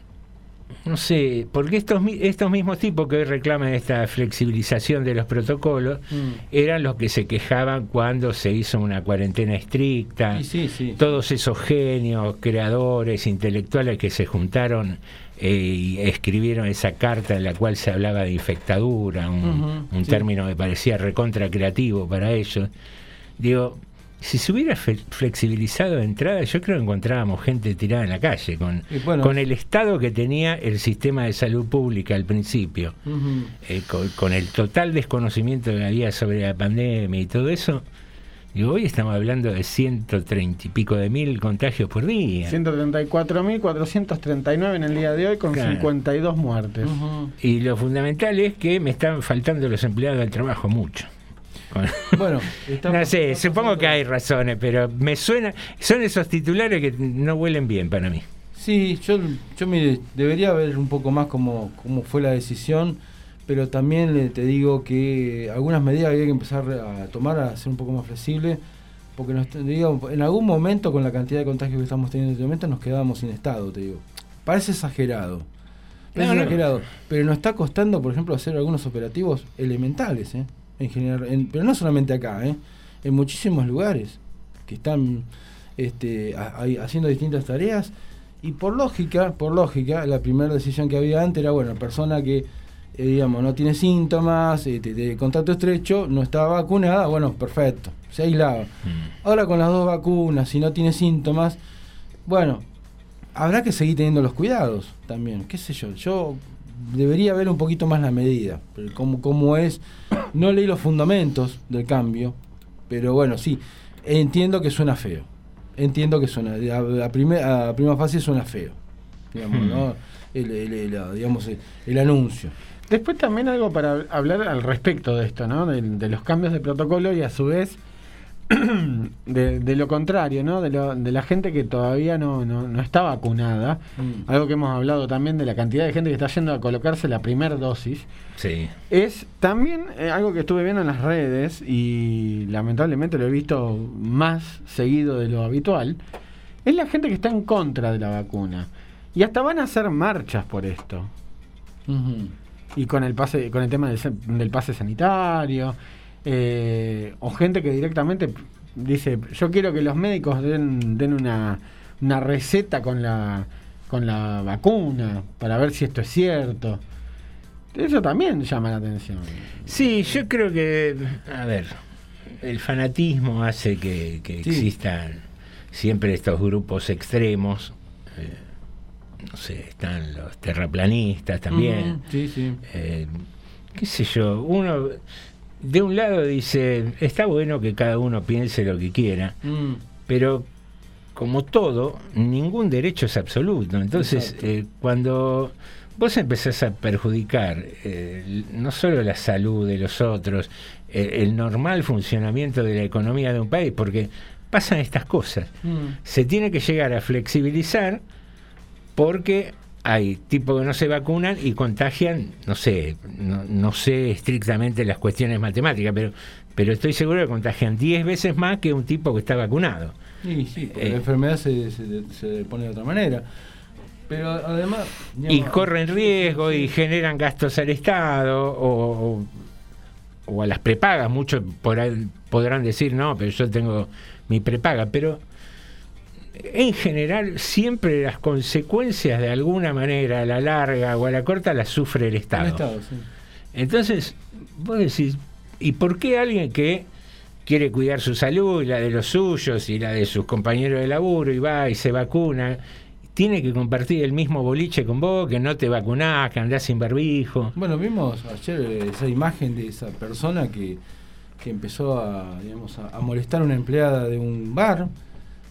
no sé, porque estos, estos mismos tipos que hoy reclaman esta flexibilización de los protocolos Mm. eran los que se quejaban cuando se hizo una cuarentena estricta. Y sí, sí. Todos esos genios, creadores, intelectuales que se juntaron eh, y escribieron esa carta en la cual se hablaba de infectadura, un, un término que parecía recontra creativo para ellos. Digo, si se hubiera flexibilizado de entrada, yo creo que encontrábamos gente tirada en la calle con, Y bueno. con el estado que tenía el sistema de salud pública al principio, eh, con, con el total desconocimiento que había sobre la pandemia y todo eso. Digo, hoy estamos hablando de 130 y pico de mil contagios por día. 134.439 en el día de hoy con Claro. 52 muertes. Y lo fundamental es que me están faltando los empleados del trabajo mucho. Bueno, no sé, supongo que hay razones, pero me suena, son esos titulares que no huelen bien para mí. Sí, yo, yo mire, debería ver un poco más cómo, cómo fue la decisión, pero también te digo que algunas medidas había que empezar a tomar, a ser un poco más flexible, porque nos, digo, en algún momento con la cantidad de contagios que estamos teniendo en este momento nos quedábamos sin estado, te digo. Parece exagerado. Parece No, no. exagerado, pero nos está costando, por ejemplo, hacer algunos operativos elementales, ¿eh? En general, en- pero no solamente acá, ¿eh? En muchísimos lugares que están este, haciendo distintas tareas y por lógica, por lógica, la primera decisión que había antes era, bueno, persona que, eh, digamos, no tiene síntomas, eh, de, de contacto estrecho, no estaba vacunada, bueno, perfecto, se aislaba. Ahora con las dos vacunas, si no tiene síntomas, bueno, habrá que seguir teniendo los cuidados también, qué sé yo, yo debería ver un poquito más la medida, pero cómo, cómo es, no leí los fundamentos del cambio, pero bueno, sí, entiendo que suena feo, entiendo que suena, a, a primer- a primera fase suena feo, digamos, Hmm. ¿no? El, el- el- digamos, el anuncio. Después también algo para hablar al respecto de esto, ¿no? De, de los cambios de protocolo y a su vez de, de lo contrario, ¿no? De, lo- de la gente que todavía no, no, no está vacunada. Mm. Algo que hemos hablado también de la cantidad de gente que está yendo a colocarse la primera dosis. Sí. Es también eh, algo que estuve viendo en las redes y lamentablemente lo he visto más seguido de lo habitual. Es la gente que está en contra de la vacuna. Y hasta van a hacer marchas por esto. Y con el pase, con el tema del, del pase sanitario, eh, o gente que directamente dice, yo quiero que los médicos den, den una, una receta con la, con la vacuna para ver si esto es cierto. Eso también llama la atención. Sí, yo creo que, a ver, el fanatismo hace que, que Sí. existan siempre estos grupos extremos. eh, no sé, están los terraplanistas también. Sí, sí. Eh, qué sé yo, uno de un lado dice, está bueno que cada uno piense lo que quiera, Mm. pero como todo, ningún derecho es absoluto. Entonces, eh, cuando vos empezás a perjudicar eh, no solo la salud de los otros, eh, el normal funcionamiento de la economía de un país, porque pasan estas cosas. Mm. Se tiene que llegar a flexibilizar porque hay tipos que no se vacunan y contagian, no sé, no, no sé estrictamente las cuestiones matemáticas, pero, pero estoy seguro que contagian 10 veces más que un tipo que está vacunado. Y sí, porque Eh. la enfermedad se, se, se pone de otra manera. Pero además. y corren riesgo y generan gastos al Estado o, o- a las prepagas. Muchos por podrán decir, no, pero yo tengo mi prepaga, pero en general siempre las consecuencias de alguna manera a la larga o a la corta las sufre el Estado. el Estado, sí. Entonces, vos decís, ¿y por qué alguien que quiere cuidar su salud y la de los suyos y la de sus compañeros de laburo y va y se vacuna, tiene que compartir el mismo boliche con vos, que no te vacunás, que andás sin barbijo? Bueno, vimos ayer eh, esa imagen de esa persona que, que empezó a, digamos, a, a molestar a una empleada de un bar,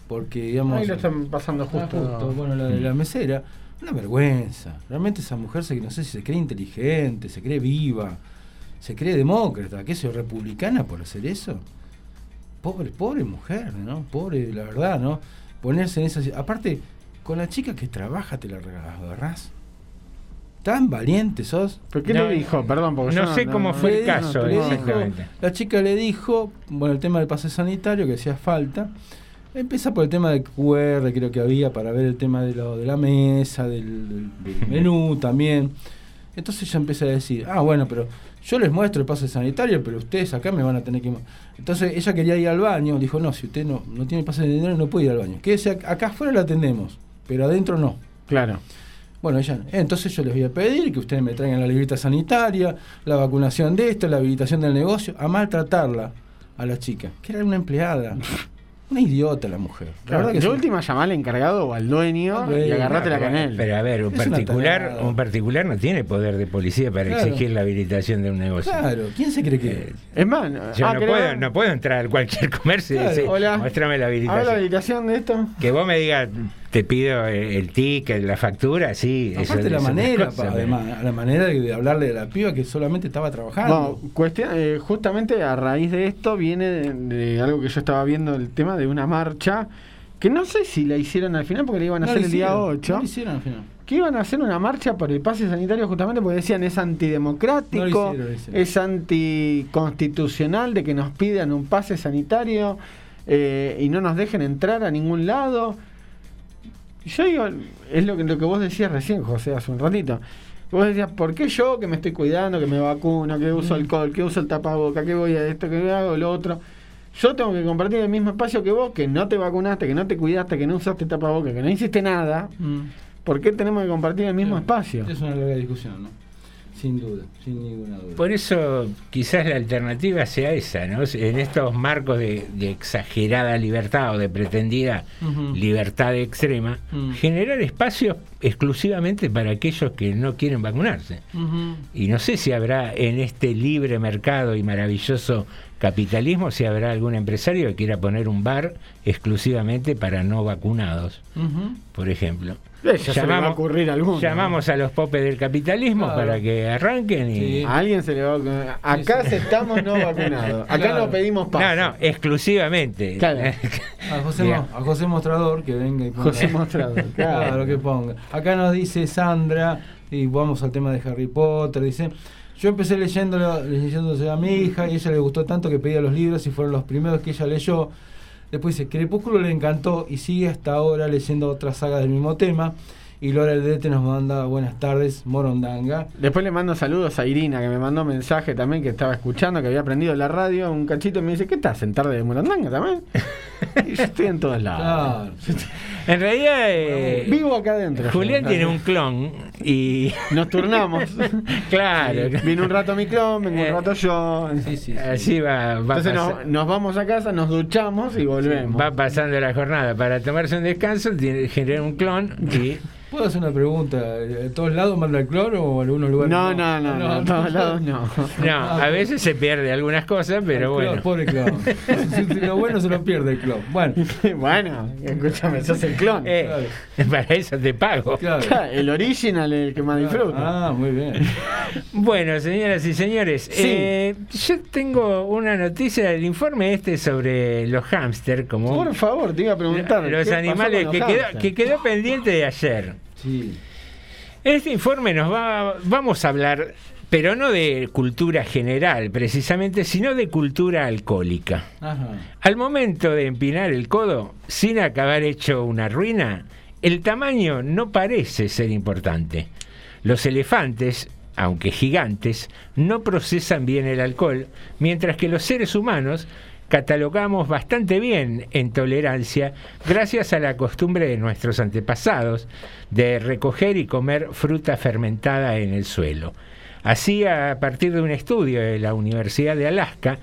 porque, digamos... Ahí lo están pasando Ah, justo. justo, bueno, la de la mesera. Una vergüenza. Realmente esa mujer, se, no sé si se cree inteligente, se cree viva, se cree demócrata, ¿qué sé, republicana por hacer eso? Pobre, pobre mujer, ¿no? Pobre, la verdad, ¿no? Ponerse en esa... Aparte, con la chica que trabaja te la agarrás. Tan valiente sos. ¿Pero qué le dijo? Perdón, porque no yo sé cómo fue el caso, dijo- le dijo- exactamente. la chica le dijo, bueno, el tema del pase sanitario que hacía falta. Empieza por el tema del QR, creo que había, para ver el tema de, lo, de la mesa, del, menú también. Entonces ella empieza a decir, ah, bueno, pero yo les muestro el pase sanitario, pero ustedes acá me van a tener que... mo-". Entonces ella quería ir al baño, dijo, no, si usted no, no tiene pase sanitario no puede ir al baño. Quédese ac- acá afuera la atendemos, pero adentro no. Claro. Bueno, ella, entonces yo les voy a pedir que ustedes me traigan la libreta sanitaria, la vacunación de esto, la habilitación del negocio, a maltratarla a la chica, que era una empleada. Una idiota la mujer. La Claro, verdad que de sí. última llamar al encargado o al dueño y agarrátela pero, con él. Pero a ver, un Es particular, un particular no tiene poder de policía para Claro. exigir la habilitación de un negocio. Claro, ¿quién se cree que Eh, Es más, Yo ah, no, ¿querés puedo, no puedo entrar a cualquier comercio y decir, Hola. muéstrame la A ver la habilitación. habilitación de esto. Que vos me digas, te pido eh, el ticket, la factura, sí. eso- Aparte la eso es otra manera, cosa, pa, pero- además, la manera de, hablarle de la piba que solamente estaba trabajando. No, cuestión, eh, justamente a raíz de esto viene de, de algo que yo estaba viendo, el tema de una marcha, que no sé si la hicieron al final porque la iban a No hacer el día hicieron, 8. No hicieron al final. que iban a hacer una marcha por el pase sanitario justamente porque decían es antidemocrático, No lo hicieron, lo hicieron. es anticonstitucional de que nos pidan un pase sanitario eh, y no nos dejen entrar a ningún lado. Yo digo, es lo que, lo que vos decías recién, José, hace un ratito. Vos decías, ¿por qué yo que me estoy cuidando, que me vacuno, que uso alcohol, que uso el tapaboca, que voy a esto, que hago lo otro? Yo tengo que compartir el mismo espacio que vos, que no te vacunaste, que no te cuidaste, que no usaste tapaboca, que no hiciste nada. Mm. ¿Por qué tenemos que compartir el mismo espacio? Es una larga discusión, ¿no? Sin duda, sin ninguna duda. Por eso quizás la alternativa sea esa, ¿no? En estos marcos de, de exagerada libertad o de pretendida libertad extrema, generar espacios exclusivamente para aquellos que no quieren vacunarse. Y no sé si habrá en este libre mercado y maravilloso capitalismo, si habrá algún empresario que quiera poner un bar exclusivamente para no vacunados, por ejemplo. Eh, ya se le va a ocurrir alguno. llamamos a los popes del capitalismo Claro. para que arranquen y... Sí. A alguien se le va a ocurrir. Acá Sí, sí. estamos no vacunados. Acá Claro. no pedimos pase. No, no, exclusivamente. Claro. A José, a José Mostrador que venga y ponga. José Mostrador, claro. Claro, que ponga. Acá nos dice Sandra, y vamos al tema de Harry Potter, dice. Yo empecé leyéndolo, leyéndose a mi hija y a ella le gustó tanto que pedía los libros y fueron los primeros que ella leyó. Después dice, Crepúsculo le encantó y sigue hasta ahora leyendo otras sagas del mismo tema. Y Laura Aldrete nos manda buenas tardes, Morondanga. Después le mando saludos a Irina, que me mandó mensaje también, que estaba escuchando, que había aprendido la radio un cachito, y me dice, ¿qué estás en tarde de Morondanga también? y yo estoy en todos lados. En realidad, eh, Vivo acá adentro. Julián tiene un clon y. Nos turnamos. claro. Sí, Vino un rato mi clon, vengo un rato yo. Así va, va Entonces nos vamos a casa, nos duchamos y volvemos. Va pasando la jornada para tomarse un descanso, tiene, genera un clon y. ¿Puedo hacer una pregunta? ¿En todos lados manda el cloro o en algunos lugares? No, no, no, no, en todos lados no. No, a veces se pierde algunas cosas, pero bueno. Pobre clon. lo bueno se lo pierde el clon. Bueno, bueno, escúchame, sos el clon. Eh, Para eso te pago. claro. El original es el que más disfruta. Ah, muy bien. Bueno, señoras y señores, Sí. eh, yo tengo una noticia del informe este sobre los hámster, como Por favor, te iba a preguntar. los ¿qué pasó animales que quedó pendiente de ayer. Sí. Este informe nos va, vamos a hablar, pero no de cultura general precisamente, sino de cultura alcohólica. Ajá. Al momento de empinar el codo, sin acabar hecho una ruina, el tamaño no parece ser importante. Los elefantes, aunque gigantes, no procesan bien el alcohol, mientras que los seres humanos catalogamos bastante bien en tolerancia gracias a la costumbre de nuestros antepasados de recoger y comer fruta fermentada en el suelo. Así, a partir de un estudio de la Universidad de Alaska,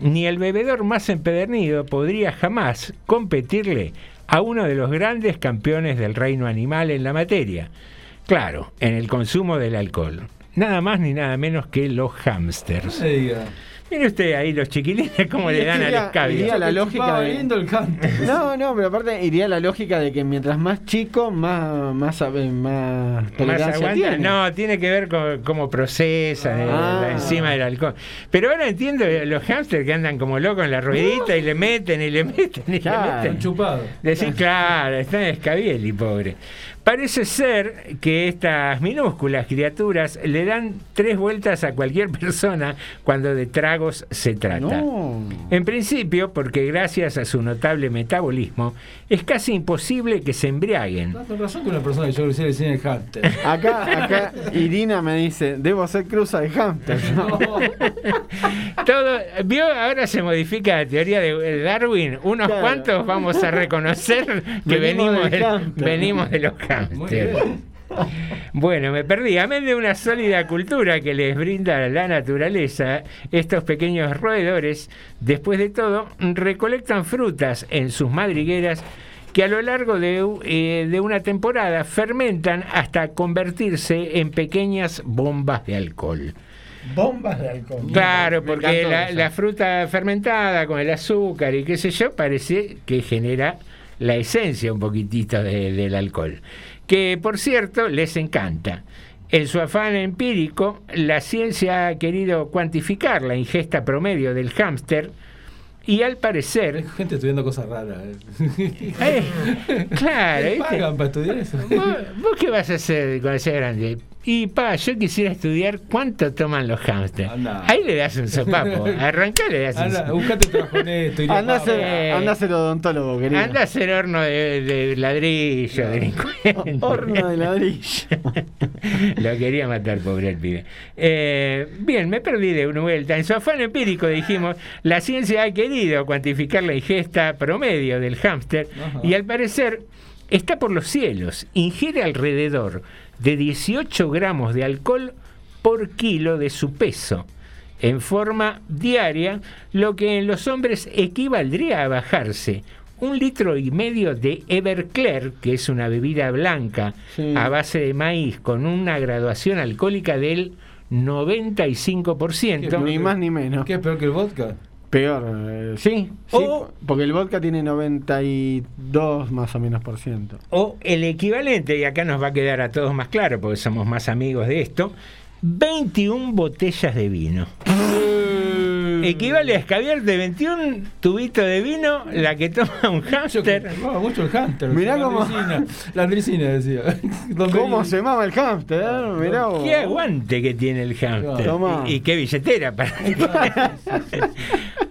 ni el bebedor más empedernido podría jamás competirle a uno de los grandes campeones del reino animal en la materia. Claro, en el consumo del alcohol. Nada más ni nada menos que los hámsters. Mire usted ahí los chiquilines cómo le dan al Iría- escabio. iría la lógica de- lindo el canto. No, no, pero aparte iría la lógica de que mientras más chico, más, más, más ¿Más tolerancia aguanta? tiene. No, tiene que ver con cómo procesan eh, Ah. la enzima del alcohol. Pero ahora entiendo eh, los hámsters que andan como locos en la ruedita y le meten y le meten y Claro. le meten. Están chupados. Decís, claro, está en escabieli, pobre. Parece ser que estas minúsculas criaturas le dan tres vueltas a cualquier persona cuando de tragos se trata. No. En principio, porque gracias a su notable metabolismo, es casi imposible que se embriaguen. Con razón que una persona que yo le el hunter. Acá, acá Irina me dice, debo ser cruza de hamster. ¿no? Todo, ¿Vio? Ahora se modifica la teoría de Darwin. Unos Claro. cuantos vamos a reconocer que Venimos venimos, de los Muy bien. Bueno, me perdí. Amén de una sólida cultura que les brinda la naturaleza, estos pequeños roedores, después de todo, recolectan frutas en sus madrigueras que a lo largo de, eh, de una temporada fermentan hasta convertirse en pequeñas bombas de alcohol. Bombas de alcohol. Claro, porque la, la fruta fermentada con el azúcar y qué sé yo, parece que genera la esencia un poquitito de- del alcohol. Que por cierto les encanta. En su afán empírico, la ciencia ha querido cuantificar la ingesta promedio del hámster y al parecer... Hay gente estudiando cosas raras. eh. Eh, claro, ¿Le ¿viste? pagan para estudiar eso? ¿Vos, vos qué vas a hacer cuando seas grande? Y pa, yo quisiera estudiar cuánto toman los hámsters. Anda. Ahí le das un sopapo. Arrancá le das un sopapo. buscate un trabajo en esto. Anda a ser, Eh. odontólogo, querido. Anda a hacer horno de, de ladrillo, delincuente. Horno de ladrillo. Lo quería matar, pobre el pibe. Eh, bien, me perdí de una vuelta. En su afán empírico dijimos, la ciencia ha querido cuantificar la ingesta promedio del hámster Ajá. y al parecer está por los cielos. Ingiere alrededor de 18 gramos de alcohol por kilo de su peso en forma diaria, lo que en los hombres equivaldría a bajarse un litro y medio de Everclear, que es una bebida blanca Sí. a base de maíz con una graduación alcohólica del 95%. Ni más ni menos. ¿Qué es peor que el vodka? Peor, eh, sí, sí, O- porque el vodka tiene 92 más o menos por ciento. O el equivalente, y acá nos va a quedar a todos más claro porque somos más amigos de esto, 21 botellas de vino. Equivale a escabiar de 21 tubitos de vino la que toma un hámster. Jugaba mucho el. Mirá la cómo- andricina, La andricina decía. ¿Cómo se mama el hamster? eh? Mirá vos. Qué aguante que tiene el hámster. Y qué billetera para.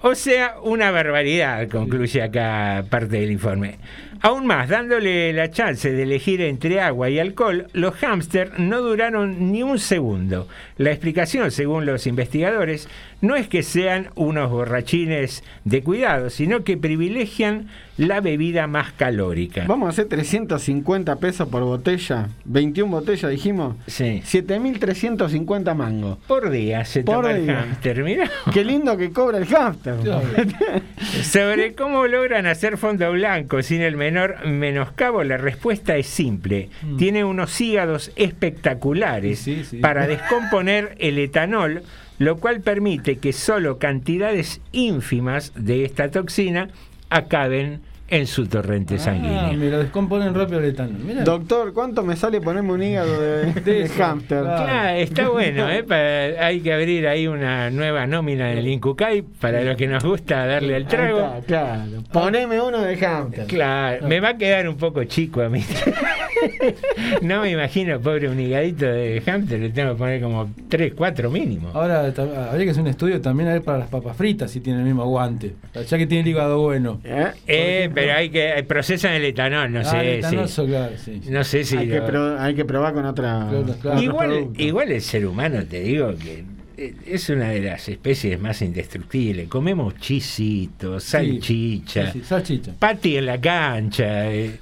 o sea, una barbaridad, concluye acá parte del informe. Aún más, dándole la chance de elegir entre agua y alcohol, los hámster no duraron ni un segundo. La explicación, según los investigadores, no es que sean unos borrachines de cuidado, sino que privilegian la bebida más calórica. Vamos a hacer 350 pesos por botella. 21 botellas, dijimos. Sí. 7.350 mangos. Por día se Por toma el día. hámster, mirá. Qué lindo que cobra el hámster. Sobre cómo logran hacer fondo blanco sin el menor menoscabo, la respuesta es simple. Mm. Tiene unos hígados espectaculares Sí, sí. para descomponer el etanol, lo cual permite que solo cantidades ínfimas de esta toxina acaben en su torrente Ah, sanguíneo. me lo descomponen rápido el etanol. Mirá. Doctor, ¿cuánto me sale ponerme un hígado de, De hámster? claro. Claro, está bueno, ¿eh? Para- hay que abrir ahí una nueva nómina en el Incucay para los que nos gusta darle el trago. Está, claro. Poneme uno de hámster. Claro, me va a quedar un poco chico a mí. no me imagino, pobre, un higadito de hámster, le tengo que poner como 3, 4 mínimo. Ahora habría que hacer un estudio también a ver para las papas fritas si tienen el mismo aguante. Ya que tiene el hígado bueno. Eh, pero hay que procesan el etanol, no Ah, sé el etanol, si claro, sí, sí. no sé si hay, que pro- hay que probar con otra. Claro, claro. otros igual igual el ser humano te digo que eh, es una de las especies más indestructibles. Comemos chisitos, salchicha, Sí, sí, salchicha. pati en la cancha, eh,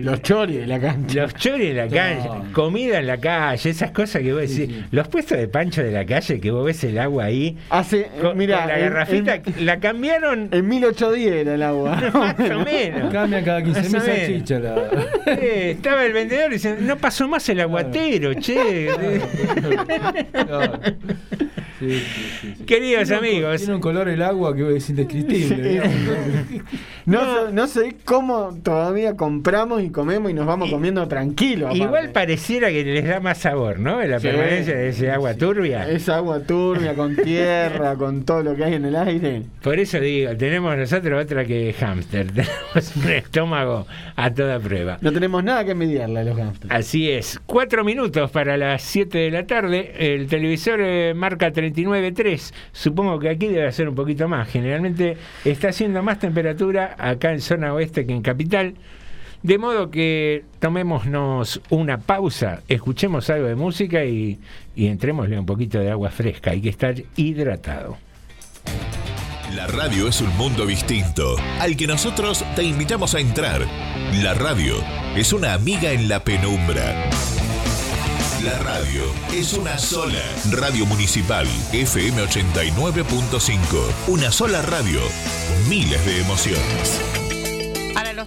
Los choris de la cancha. Los choris en la cancha, No. comida en la calle, esas cosas que vos decís. sí. Los puestos de pancho de la calle que vos ves el agua ahí. Hace, Con, mira, con la en- garrafita, en- la cambiaron En 1810 era el agua. más o menos. Cambian cada 15.000 Más o menos. salchichas. La... Eh, estaba el vendedor diciendo, no pasó más el aguatero, che. Claro. Sí, sí, sí, sí. Queridos Tiene un co- amigos. Tiene un color el agua que es indescriptible. No, no sé cómo todavía compramos y comemos y nos vamos comiendo tranquilos. aparte. Igual pareciera que les da más sabor, ¿no? La Sí. permanencia de ese agua turbia. Esa agua turbia con tierra, con todo lo que hay en el aire. Por eso digo, tenemos nosotros otra que hámster. Tenemos un estómago a toda prueba. No tenemos nada que envidiarle a los hamsters. Así es, cuatro minutos para las 7 de la tarde. El televisor eh, marca 39.3. Supongo que aquí debe ser un poquito más. Generalmente está haciendo más temperatura acá en zona oeste que en capital. De modo que tomémonos una pausa, escuchemos algo de música y, y entrémosle un poquito de agua fresca. Hay que estar hidratado. La radio es un mundo distinto al que nosotros te invitamos a entrar. La radio es una amiga en la penumbra. La radio es una sola. Radio Municipal FM 89.5. Una sola radio. Miles de emociones.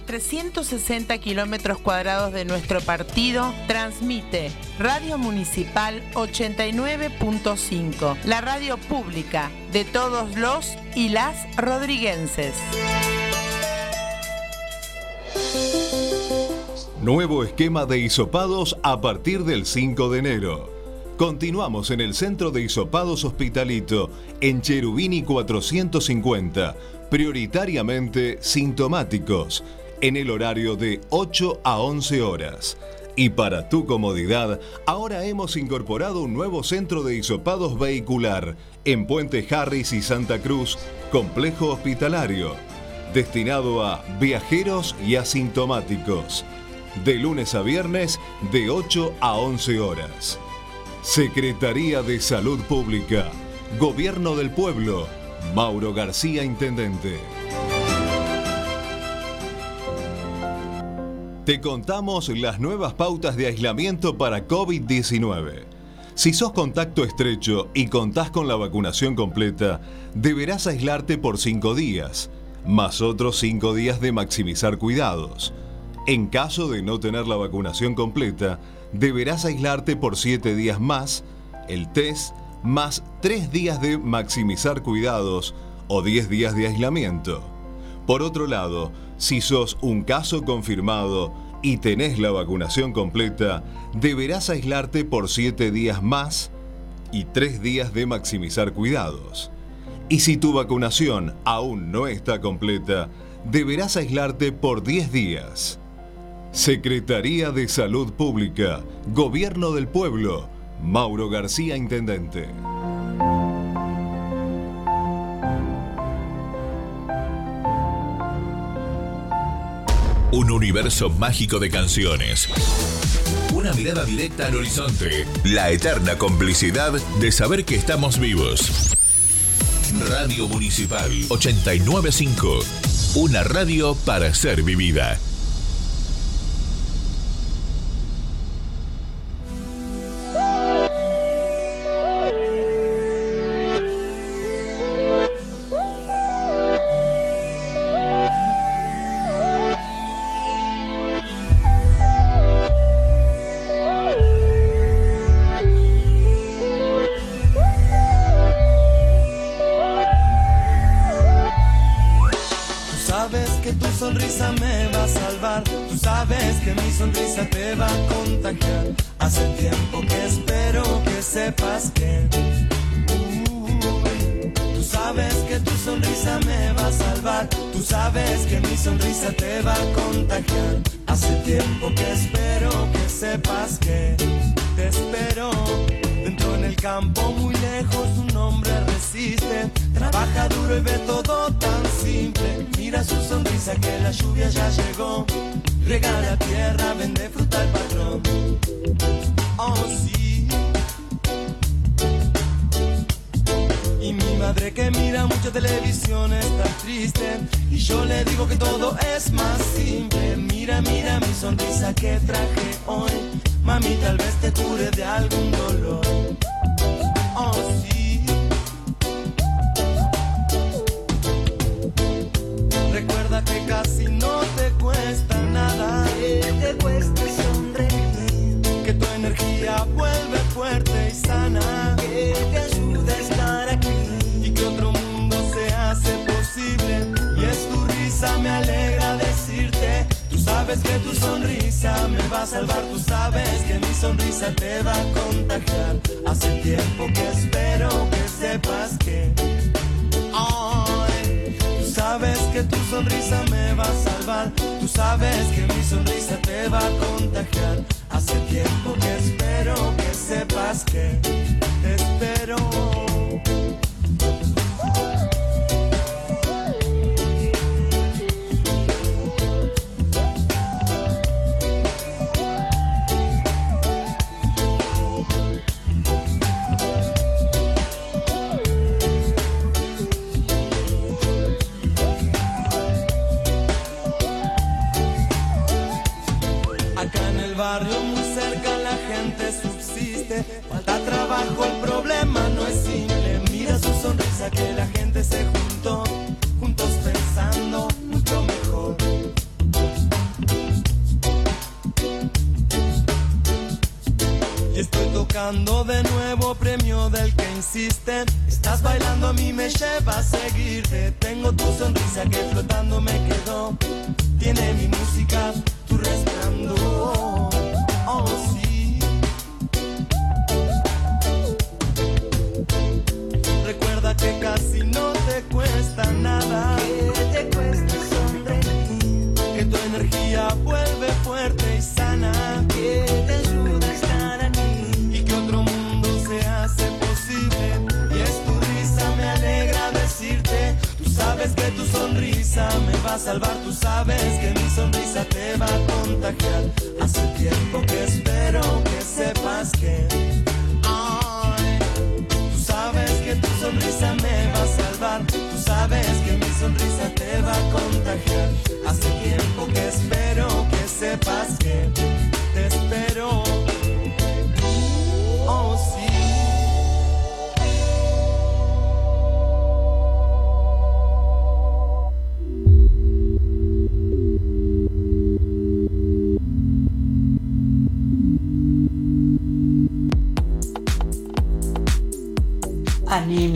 Para los 360 kilómetros cuadrados de nuestro partido, transmite Radio Municipal 89.5, la radio pública de todos los y las rodriguenses. Nuevo esquema de hisopados a partir del 5 de enero. Continuamos en el Centro de Hisopados Hospitalito, en Cherubini 450, prioritariamente sintomáticos, en el horario de 8 a 11 horas. Y para tu comodidad, ahora hemos incorporado un nuevo centro de hisopados vehicular en Puente Harris y Santa Cruz, complejo hospitalario, destinado a viajeros y asintomáticos de lunes a viernes de 8 a 11 horas. Secretaría de Salud Pública, Gobierno del Pueblo, Mauro García, Intendente. Te contamos las nuevas pautas de aislamiento para COVID-19. Si sos contacto estrecho y contás con la vacunación completa, deberás aislarte por 5 días, más otros 5 días de maximizar cuidados. En caso de no tener la vacunación completa, deberás aislarte por 7 días más, el test, más 3 días de maximizar cuidados o 10 días de aislamiento. Por otro lado, si sos un caso confirmado y tenés la vacunación completa, deberás aislarte por 7 días más y 3 días de maximizar cuidados. Y si tu vacunación aún no está completa, deberás aislarte por 10 días. Secretaría de Salud Pública, Gobierno del Pueblo, Mauro García, Intendente. Un universo mágico de canciones. Una mirada directa al horizonte. La eterna complicidad de saber que estamos vivos. Radio Municipal 895. Una radio para ser vivida.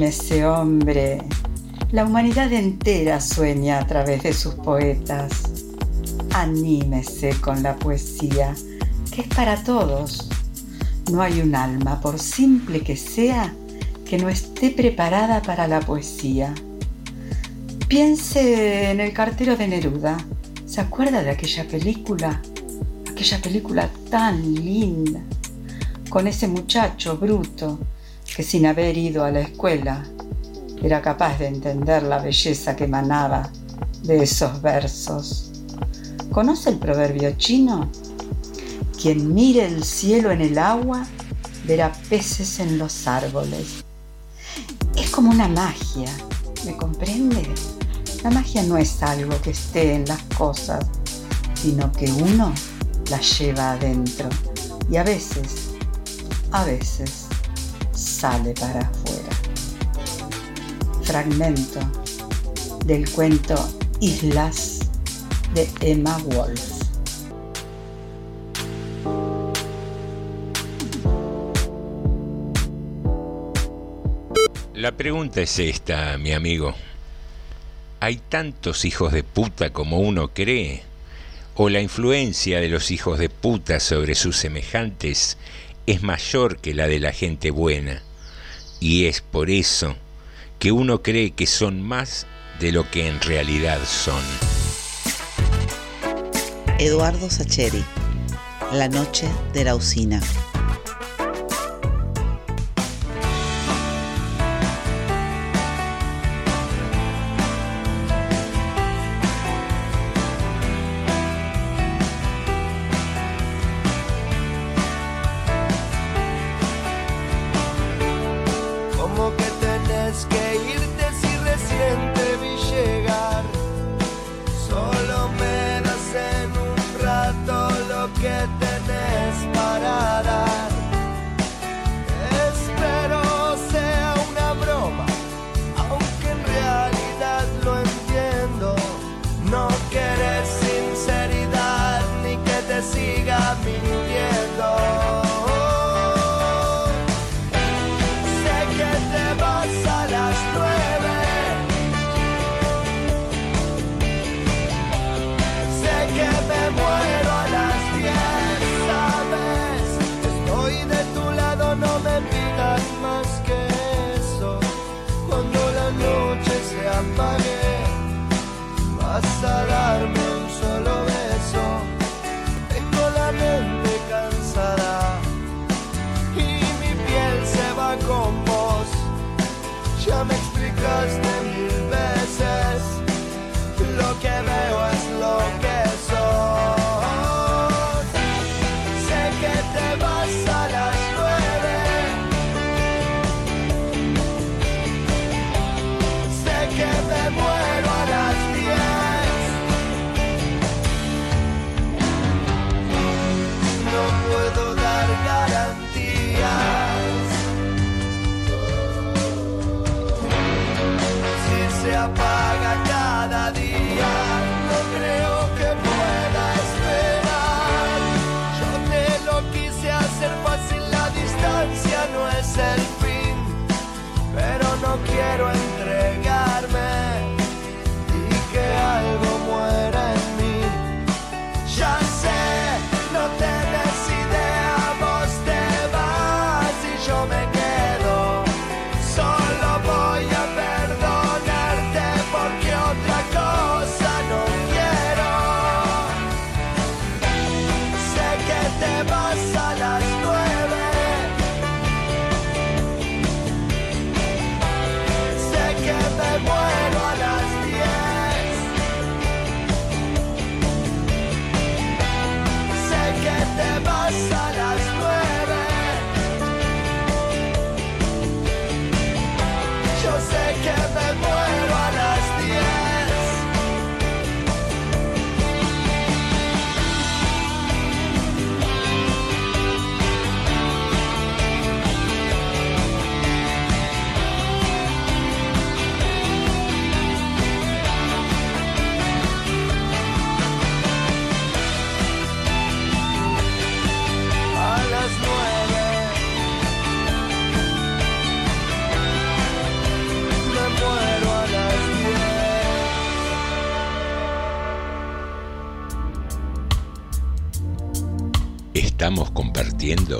ese hombre? La humanidad entera sueña a través de sus poetas. Anímese con la poesía, que es para todos. No hay un alma, por simple que sea, que no esté preparada para la poesía. Piense en el cartero de Neruda. ¿Se acuerda de aquella película? Aquella película tan linda, con ese muchacho bruto que sin haber ido a la escuela era capaz de entender la belleza que emanaba de esos versos. ¿Conoce el proverbio chino? Quien mire el cielo en el agua verá peces en los árboles. Es como una magia, ¿me comprende? La magia no es algo que esté en las cosas, sino que uno la lleva adentro. Y a veces, a veces sale para afuera. Fragmento del cuento Islas de Emma Wolf. La pregunta es esta, mi amigo. ¿Hay tantos hijos de puta como uno cree? ¿O la influencia de los hijos de puta sobre sus semejantes es mayor que la de la gente buena? Y es por eso que uno cree que son más de lo que en realidad son. Eduardo Sacheri, La noche de la usina.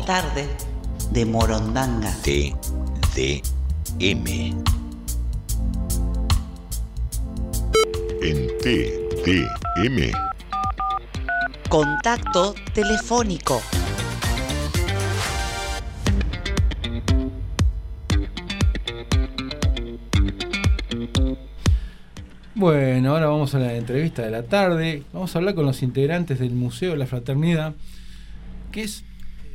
Tarde de Morondanga. TDM. En TDM Contacto telefónico. Bueno, ahora vamos a la entrevista de la tarde. Vamos a hablar con los integrantes del Museo de la Fraternidad, que es,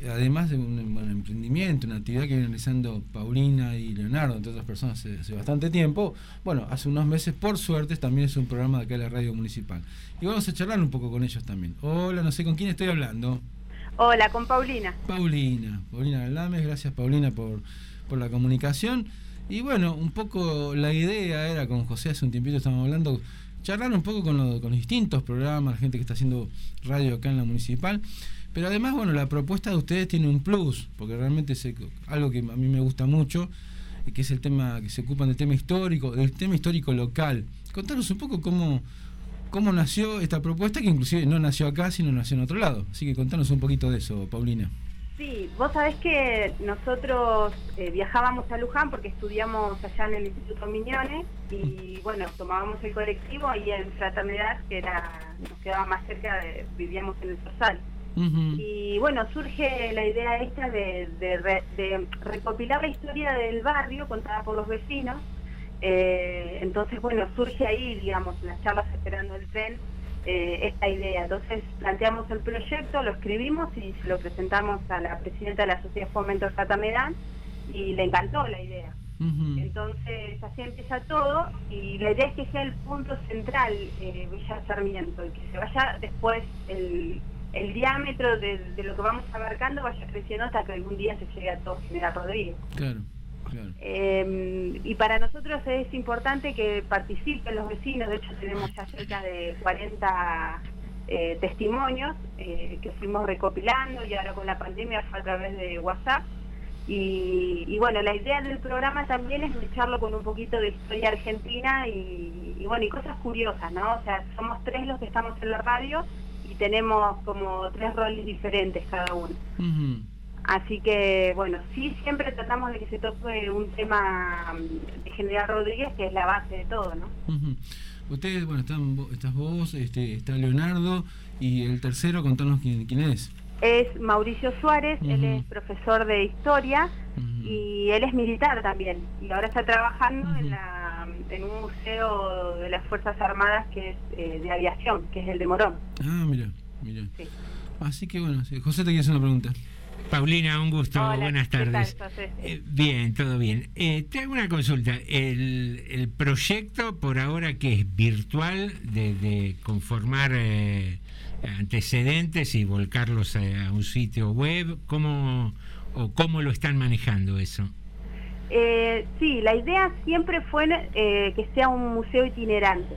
además de un, bueno, emprendimiento, una actividad que viene realizando Paulina y Leonardo, entre otras personas, hace, hace bastante tiempo. Bueno, hace unos meses, por suerte, también es un programa de acá de la radio municipal. Y vamos a charlar un poco con ellos también. Hola, no sé con quién estoy hablando. Hola, con Paulina. Paulina, Paulina Galdames, gracias Paulina por, por la comunicación. Y bueno, un poco la idea era con José, hace un tiempito estábamos hablando, charlar un poco con, lo- con los distintos programas, la gente que está haciendo radio acá en la municipal. Pero además, bueno, la propuesta de ustedes tiene un plus, porque realmente es algo que a mí me gusta mucho, que es el tema, que se ocupan del tema histórico, del tema histórico local. Contanos un poco cómo, cómo nació esta propuesta, que inclusive no nació acá, sino nació en otro lado. Así que contanos un poquito de eso, Paulina. Sí, vos sabés que nosotros eh, viajábamos a Luján porque estudiamos allá en el Instituto Miñones y bueno, tomábamos el colectivo ahí en Fraternidad, que era nos quedaba más cerca, de, vivíamos en el Sorsal. Y bueno, surge la idea esta de, de re- de recopilar la historia del barrio contada por los vecinos. Eh, entonces, bueno, surge ahí, digamos, en las charlas esperando el tren, eh, esta idea. Entonces planteamos el proyecto, lo escribimos y se lo presentamos a la presidenta de la Sociedad Fomento de Fatamedán y le encantó la idea. Entonces así empieza todo y la idea es que sea el punto central eh, Villa Sarmiento y que se vaya después el, el diámetro de, de lo que vamos abarcando vaya creciendo hasta que algún día se llegue a todo General Rodríguez. Claro, claro. Eh, y para nosotros es importante que participen los vecinos, de hecho tenemos ya cerca de 40 eh, testimonios eh, que fuimos recopilando y ahora con la pandemia fue a través de WhatsApp. Y, y bueno, la idea del programa también es mezclarlo con un poquito de historia argentina y, y bueno, y cosas curiosas, ¿no? O sea, somos tres los que estamos en la radio tenemos como tres roles diferentes cada uno. Así que, bueno, sí siempre tratamos de que se toque un tema mm, de General Rodríguez, que es la base de todo, ¿no? Ustedes, bueno, están, estás vos, este, está Leonardo y el tercero, contanos quién, quién es. Es Mauricio Suárez, él es profesor de historia y él es militar también. Y ahora está trabajando en, la, en un museo de las Fuerzas Armadas que es eh, de aviación, que es el de Morón. Ah, mira, mira. Así que bueno, sí. José te quiere hacer una pregunta. Paulina, un gusto, Hola, buenas ¿qué tal, tardes. Eh, bien, todo bien. Eh, te hago una consulta. El, el proyecto por ahora que es virtual de, de conformar eh, antecedentes y volcarlos a, a un sitio web, ¿cómo, o cómo lo están manejando eso? Eh, sí, la idea siempre fue eh, que sea un museo itinerante.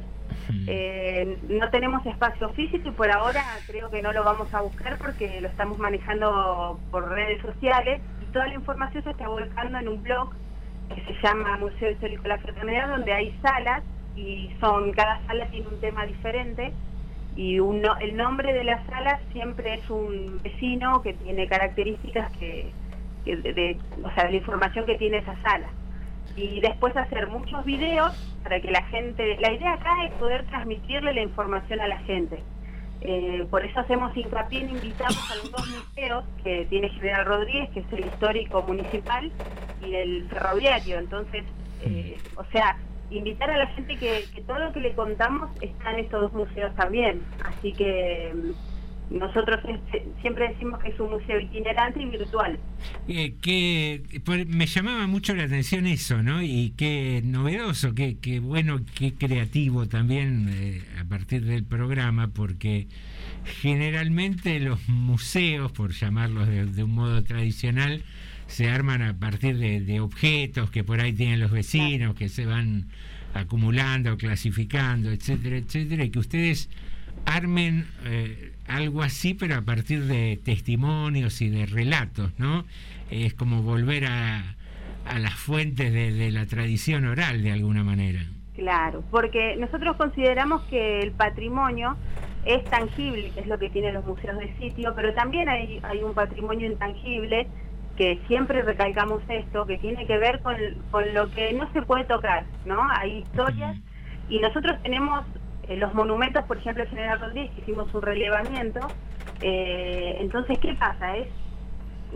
Eh, no tenemos espacio físico y por ahora creo que no lo vamos a buscar porque lo estamos manejando por redes sociales y toda la información se está volcando en un blog que se llama Museo Histórico de la Fraternidad donde hay salas y son cada sala tiene un tema diferente y uno, el nombre de la sala siempre es un vecino que tiene características que, que de, de- o sea, de la información que tiene esa sala. Y después hacer muchos videos para que la gente, la idea acá es poder transmitirle la información a la gente. Eh, por eso hacemos hincapié en invitamos a los dos museos que tiene General Rodríguez, que es el histórico municipal, y el ferroviario. Entonces, eh, o sea, invitar a la gente que, todo lo que le contamos está en estos dos museos también. Así que nosotros siempre decimos que es un museo itinerante y virtual. Eh, que me llamaba mucho la atención eso, ¿no? Y qué novedoso, qué, qué bueno, qué creativo también eh, a partir del programa, porque generalmente los museos, por llamarlos de, un modo tradicional, se arman a partir de, de objetos que por ahí tienen los vecinos, que se van acumulando, clasificando, etcétera, etcétera, y que ustedes armen eh, algo así, pero a partir de testimonios y de relatos, ¿no? Es como volver a, a las fuentes de, de la tradición oral, de alguna manera. Claro, porque nosotros consideramos que el patrimonio es tangible, es lo que tienen los museos de sitio, pero también hay, hay un patrimonio intangible que siempre recalcamos esto, que tiene que ver con, con lo que no se puede tocar, ¿no? Hay historias y nosotros tenemos eh, los monumentos, por ejemplo, el General Rodríguez, hicimos un relevamiento, eh, entonces, ¿qué pasa? Es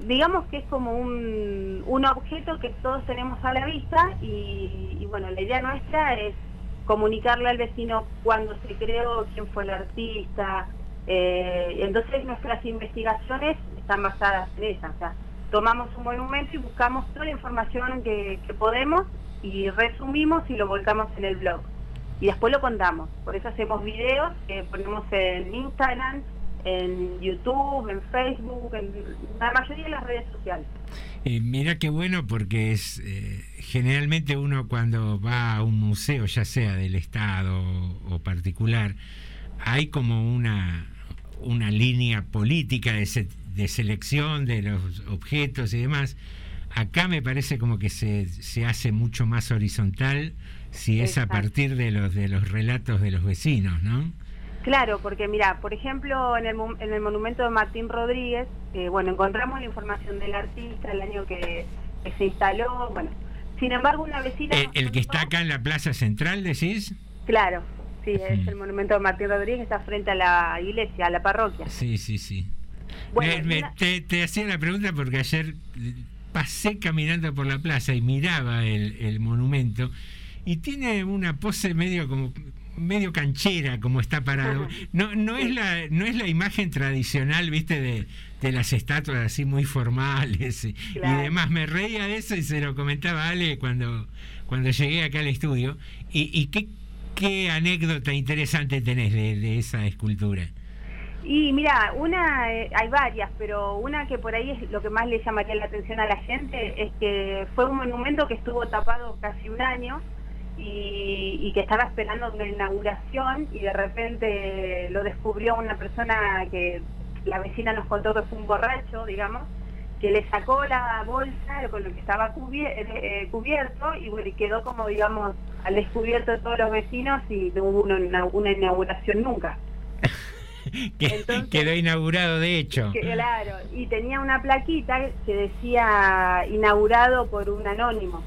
digamos que es como un, un objeto que todos tenemos a la vista y, bueno, la idea nuestra es comunicarle al vecino cuándo se creó, quién fue el artista. eh, entonces nuestras investigaciones están basadas en eso. O sea, tomamos un monumento y buscamos toda la información que podemos y resumimos y lo volcamos en el blog. Y después lo contamos. Por eso hacemos videos que ponemos en Instagram, en YouTube, en Facebook, en la mayoría de las redes sociales. Eh, mira qué bueno porque es eh, generalmente uno cuando va a un museo, ya sea del Estado o, particular, hay como una, una línea política de, se- de selección de los objetos y demás. Acá me parece como que se, se hace mucho más horizontal si es a partir de los de los relatos de los vecinos, ¿no? Claro, porque mira, por ejemplo, en el, en el monumento de Martín Rodríguez, eh, bueno, encontramos la información del artista, el año que, que se instaló, bueno. Sin embargo, una vecina... El, el que está acá en la Plaza Central, decís. Claro, sí, es el monumento de Martín Rodríguez, está frente a la iglesia, a la parroquia. Sí, sí, sí. Bueno, Me- te, te hacía la pregunta porque ayer eh, pasé caminando por la plaza y miraba el, el monumento y tiene una pose medio como medio canchera como está parado. No, no es la, no es la imagen tradicional, viste, de, de las estatuas así muy formales y, demás. Me reía de eso y se lo comentaba a Ale cuando, cuando llegué acá al estudio. ¿Y, y qué, qué anécdota interesante tenés de, de esa escultura? Y mira, una, eh, hay varias, pero una que por ahí es lo que más le llamaría la atención a la gente es que fue un monumento que estuvo tapado casi un año y, y que estaba esperando una inauguración y de repente lo descubrió una persona que la vecina nos contó que fue un borracho, digamos, que le sacó la bolsa con lo que estaba cubier- eh, cubierto y bueno, quedó como, digamos, al descubierto de todos los vecinos y no hubo una, una inauguración nunca. Que quedó inaugurado de hecho. Que- claro, y tenía una plaquita que decía inaugurado por un anónimo.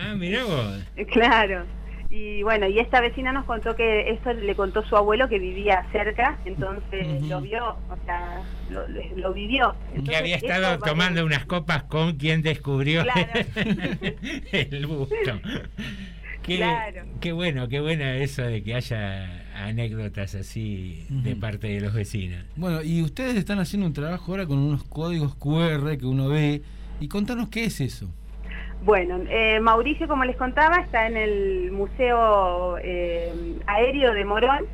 Ah, mirá vos. Claro. Y bueno, y esta vecina nos contó que esto le contó su abuelo que vivía cerca, entonces lo vio, o sea, lo, lo vivió. Que había estado tomando unas copas con quien descubrió Claro. el busto. Qué, Claro. qué bueno, qué buena eso de que haya anécdotas así de parte de los vecinos. Bueno, y ustedes están haciendo un trabajo ahora con unos códigos QR que uno ve. Y contanos qué es eso. Bueno, eh, Mauricio, como les contaba, está en el Museo eh, Aéreo de Morón,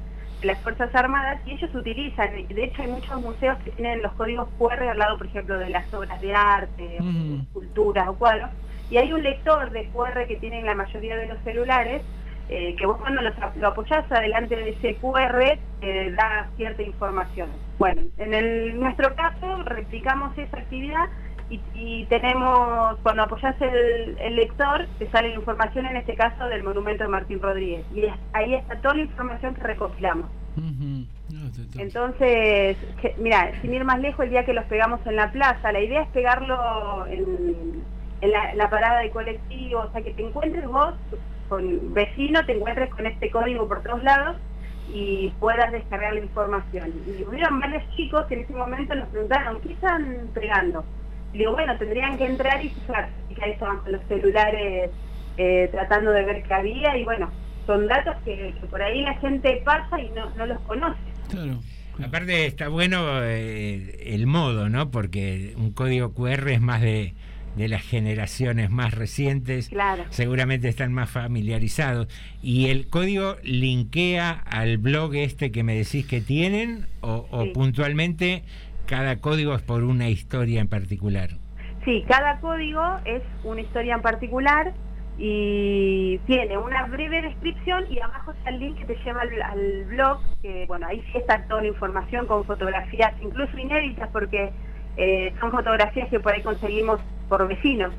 de las Fuerzas Armadas, y ellos utilizan, de hecho hay muchos museos que tienen los códigos QR al lado, por ejemplo, de las obras de arte, o esculturas o cuadros, y hay un lector de QR que tienen la mayoría de los celulares, eh, que vos cuando los lo apoyás adelante de ese QR te da cierta información. Bueno, en el, nuestro caso replicamos esa actividad y, y tenemos, cuando apoyás el, el lector, te sale la información en este caso del monumento de Martín Rodríguez. Y es- ahí está toda la información que recopilamos. Entonces, mira, sin ir más lejos, el día que los pegamos en la plaza, la idea es pegarlo en, en la, la parada de colectivo, o sea, que te encuentres vos con vecino, te encuentres con este código por todos lados y puedas descargar la información. Y hubieron varios chicos que en ese momento nos preguntaron, ¿qué están pegando? Digo, bueno, tendrían que entrar y fijarse, y que ahí estaban con los celulares eh, tratando de ver qué había, y bueno, son datos que, que por ahí la gente pasa y no, no los conoce. Aparte está bueno eh, el modo, ¿no? Porque un código QR es más de, de las generaciones más recientes. Claro. Seguramente están más familiarizados. ¿Y el código linkea al blog este que me decís que tienen? ¿O, puntualmente cada código es por una historia en particular? Sí, cada código es una historia en particular y tiene una breve descripción y abajo está el link que te lleva al, al blog, que bueno, ahí sí está toda la información con fotografías, incluso inéditas porque eh, son fotografías que por ahí conseguimos por vecinos.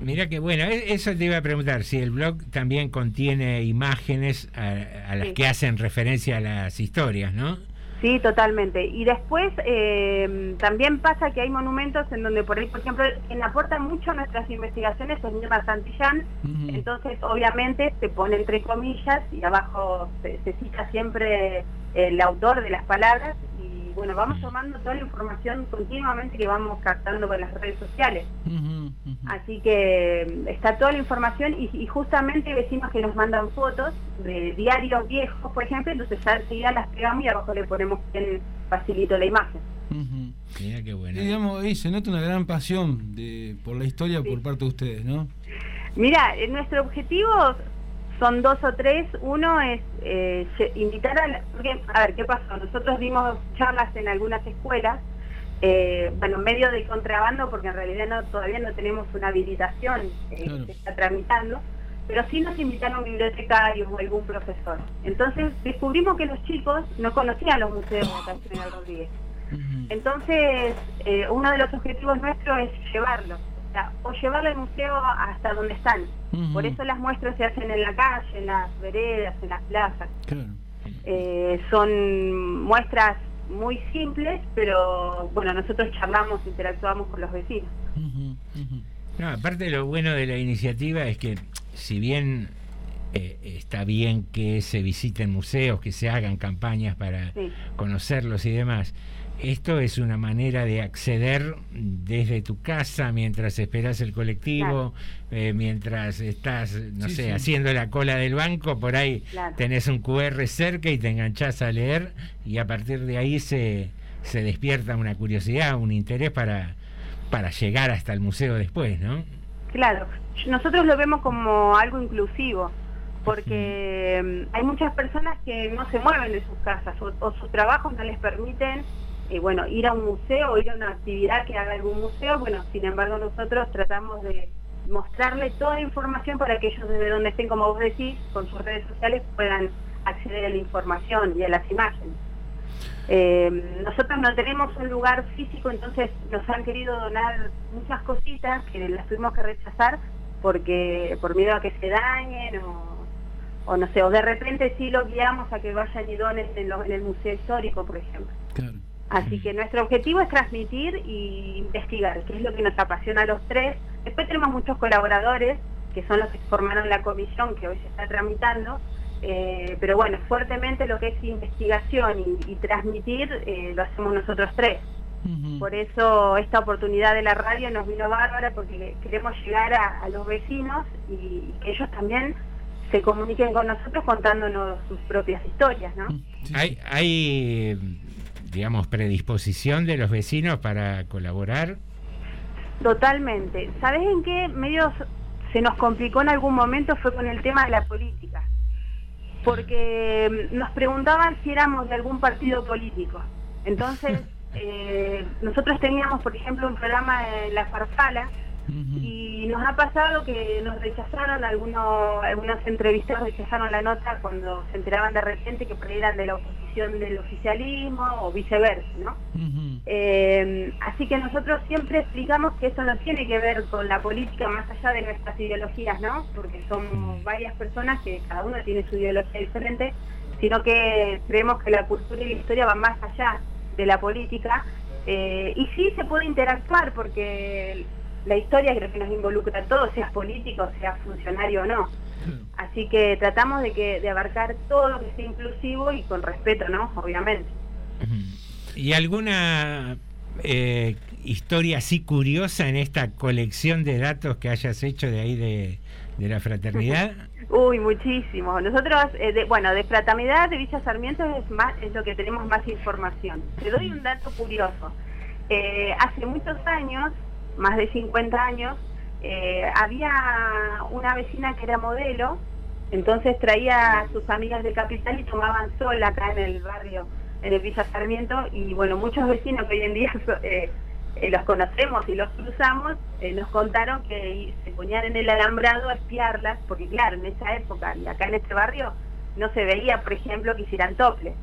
Mira que bueno, e- eso te iba a preguntar, si el blog también contiene imágenes a, a las Sí. que hacen referencia a las historias, ¿no? Sí, totalmente. Y después eh, también pasa que hay monumentos en donde por ahí, por ejemplo, quien aporta mucho a nuestras investigaciones es Mirna Santillán, entonces obviamente se pone entre comillas y abajo se, se cita siempre el autor de las palabras bueno, vamos tomando toda la información continuamente que vamos captando con las redes sociales. Así que mm, está toda la información y, y justamente vecinos que nos mandan fotos de diarios viejos, por ejemplo, entonces ya enseguida las pegamos y abajo le ponemos bien facilito la imagen. Mira qué bueno. Y, digamos, se nota una gran pasión de, por la historia por parte de ustedes, ¿no? Mira, eh, nuestro objetivo son dos o tres. Uno es eh, invitar a... la- porque, a ver, ¿qué pasó? Nosotros dimos charlas en algunas escuelas, eh, bueno, medio de contrabando, porque en realidad no todavía no tenemos una habilitación eh, que se está tramitando, pero sí nos invitaron bibliotecarios o algún profesor. Entonces descubrimos que los chicos no conocían los museos de en General Rodríguez. Entonces, eh, uno de los objetivos nuestros es llevarlos, o, sea, o llevarlo al museo hasta donde están. Por eso las muestras se hacen en la calle, en las veredas, en las plazas. Eh, son muestras muy simples, pero bueno, nosotros charlamos, interactuamos con los vecinos. No, aparte lo bueno de la iniciativa es que si bien eh, está bien que se visiten museos, que se hagan campañas para Sí. conocerlos y demás, esto es una manera de acceder desde tu casa mientras esperas el colectivo, eh, mientras estás, no Sí, sé, sí. haciendo la cola del banco, por ahí Claro. tenés un QR cerca y te enganchás a leer y a partir de ahí se, se despierta una curiosidad, un interés para, para llegar hasta el museo después, ¿no? Claro, nosotros lo vemos como algo inclusivo, porque hay muchas personas que no se mueven de sus casas o, o sus trabajos no les permiten eh, bueno, ir a un museo o ir a una actividad que haga algún museo, bueno, sin embargo nosotros tratamos de mostrarle toda la información para que ellos desde donde estén, como vos decís, con sus redes sociales puedan acceder a la información y a las imágenes. Eh, nosotros no tenemos un lugar físico, entonces nos han querido donar muchas cositas que las tuvimos que rechazar porque por miedo a que se dañen o, no sé, o de repente sí lo guiamos a que vayan y donen en el Museo Histórico, por ejemplo. Así que nuestro objetivo es transmitir y investigar, que es lo que nos apasiona a los tres. Después tenemos muchos colaboradores, que son los que formaron la comisión que hoy se está tramitando, eh, pero bueno, fuertemente lo que es investigación y, y transmitir eh, lo hacemos nosotros tres. Por eso esta oportunidad de la radio nos vino bárbara porque queremos llegar a, a los vecinos y, y que ellos también se comuniquen con nosotros contándonos sus propias historias, ¿no? ¿Hay, hay, digamos, predisposición de los vecinos para colaborar? Totalmente. ¿Sabes en qué medio se nos complicó en algún momento? Fue con el tema de la política. Porque mm, nos preguntaban si éramos de algún partido político. Entonces, eh, nosotros teníamos, por ejemplo, un programa en La Farfala y nos ha pasado que nos rechazaron, algunos, algunos entrevistados rechazaron la nota cuando se enteraban de repente que por ahí eran de la oposición del oficialismo o viceversa, ¿no? Eh, así que nosotros siempre explicamos que esto no tiene que ver con la política más allá de nuestras ideologías, ¿no? Porque somos varias personas que cada uno tiene su ideología diferente, sino que creemos que la cultura y la historia van más allá de la política. Eh, y sí se puede interactuar porque la historia creo que nos involucra a todos, seas político, seas funcionario o no. Así que tratamos de que de abarcar todo lo que sea inclusivo y con respeto, ¿no? Obviamente. ¿Y alguna eh, historia así curiosa en esta colección de datos que hayas hecho de ahí de, de la fraternidad? Uy, muchísimo. Nosotros, eh, de- bueno, de fraternidad de Villa Sarmiento es, más, es lo que tenemos más información. Te doy un dato curioso. Eh, hace muchos años, más de 50 años, eh, había una vecina que era modelo, entonces traía a sus amigas de capital y tomaban sol acá en el barrio, en el Villa Sarmiento, y bueno, muchos vecinos que hoy en día eh, eh, los conocemos y los cruzamos, nos contaron que se ponían en el alambrado a espiarlas, porque claro, en esa época y acá en este barrio no se veía, por ejemplo, que hicieran tople.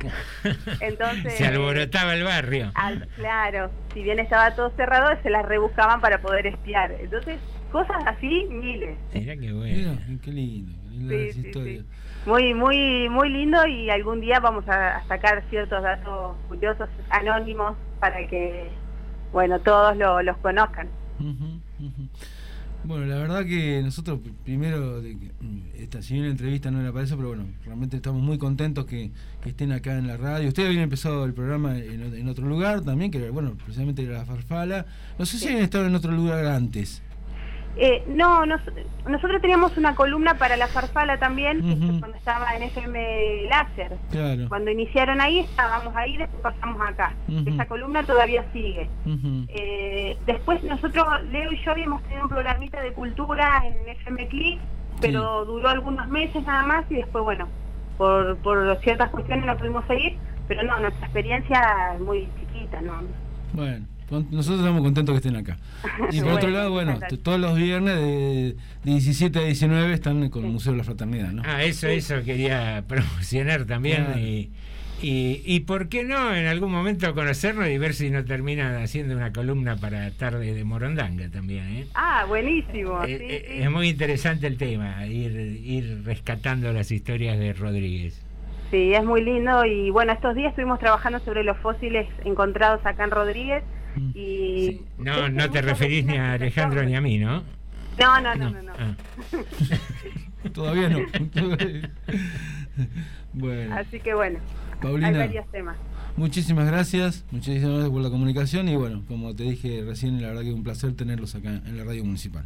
Entonces, Se alborotaba el barrio. al- claro, si bien estaba todo cerrado, se las rebuscaban para poder espiar. Entonces, cosas así, miles. Mira qué bueno. Mira, qué lindo, qué Sí, sí, historia. Muy, muy, muy lindo y algún día vamos a, a sacar ciertos datos curiosos, anónimos, para que, bueno, todos lo- los conozcan. Bueno, la verdad que nosotros primero, de que, mm, esta, si bien la entrevista no era para eso, pero bueno, realmente estamos muy contentos que, que estén acá en la radio. Ustedes habían empezado el programa en otro lugar también, que era, bueno, precisamente era la Farfala. No sé si habían estado en otro lugar antes. Eh, no, nos- nosotros teníamos una columna para la farfala también, cuando estaba en FM Láser. Claro. Cuando iniciaron ahí, estábamos ahí, después pasamos acá. Esa columna todavía sigue. Eh, después nosotros, Leo y yo habíamos tenido un programita de cultura en FM Click, pero duró algunos meses nada más y después, bueno, por, por ciertas cuestiones no pudimos seguir, pero no, nuestra experiencia es muy chiquita, ¿no? Bueno, nosotros estamos contentos que estén acá. Y por otro lado, bueno, todos los viernes de, de 17 a 19 están con el Museo de la Fraternidad, ¿no? Ah, eso, eso quería promocionar también. Claro. Y, y, y por qué no en algún momento conocernos y ver si no terminan haciendo una columna para tarde de Morondanga también. ¿eh? Ah, buenísimo. Eh, sí, eh, sí. Es muy interesante el tema, ir, ir rescatando las historias de Rodríguez. Sí, es muy lindo y bueno, estos días estuvimos trabajando sobre los fósiles encontrados acá en Rodríguez y... No, no te referís ni a Alejandro ni a mí, ¿no? No, no, no, no. no. Ah. Todavía no. bueno, Así que bueno, Paulina. hay varios temas. muchísimas gracias, muchísimas gracias por la comunicación y bueno, como te dije recién, la verdad que es un placer tenerlos acá en la radio municipal.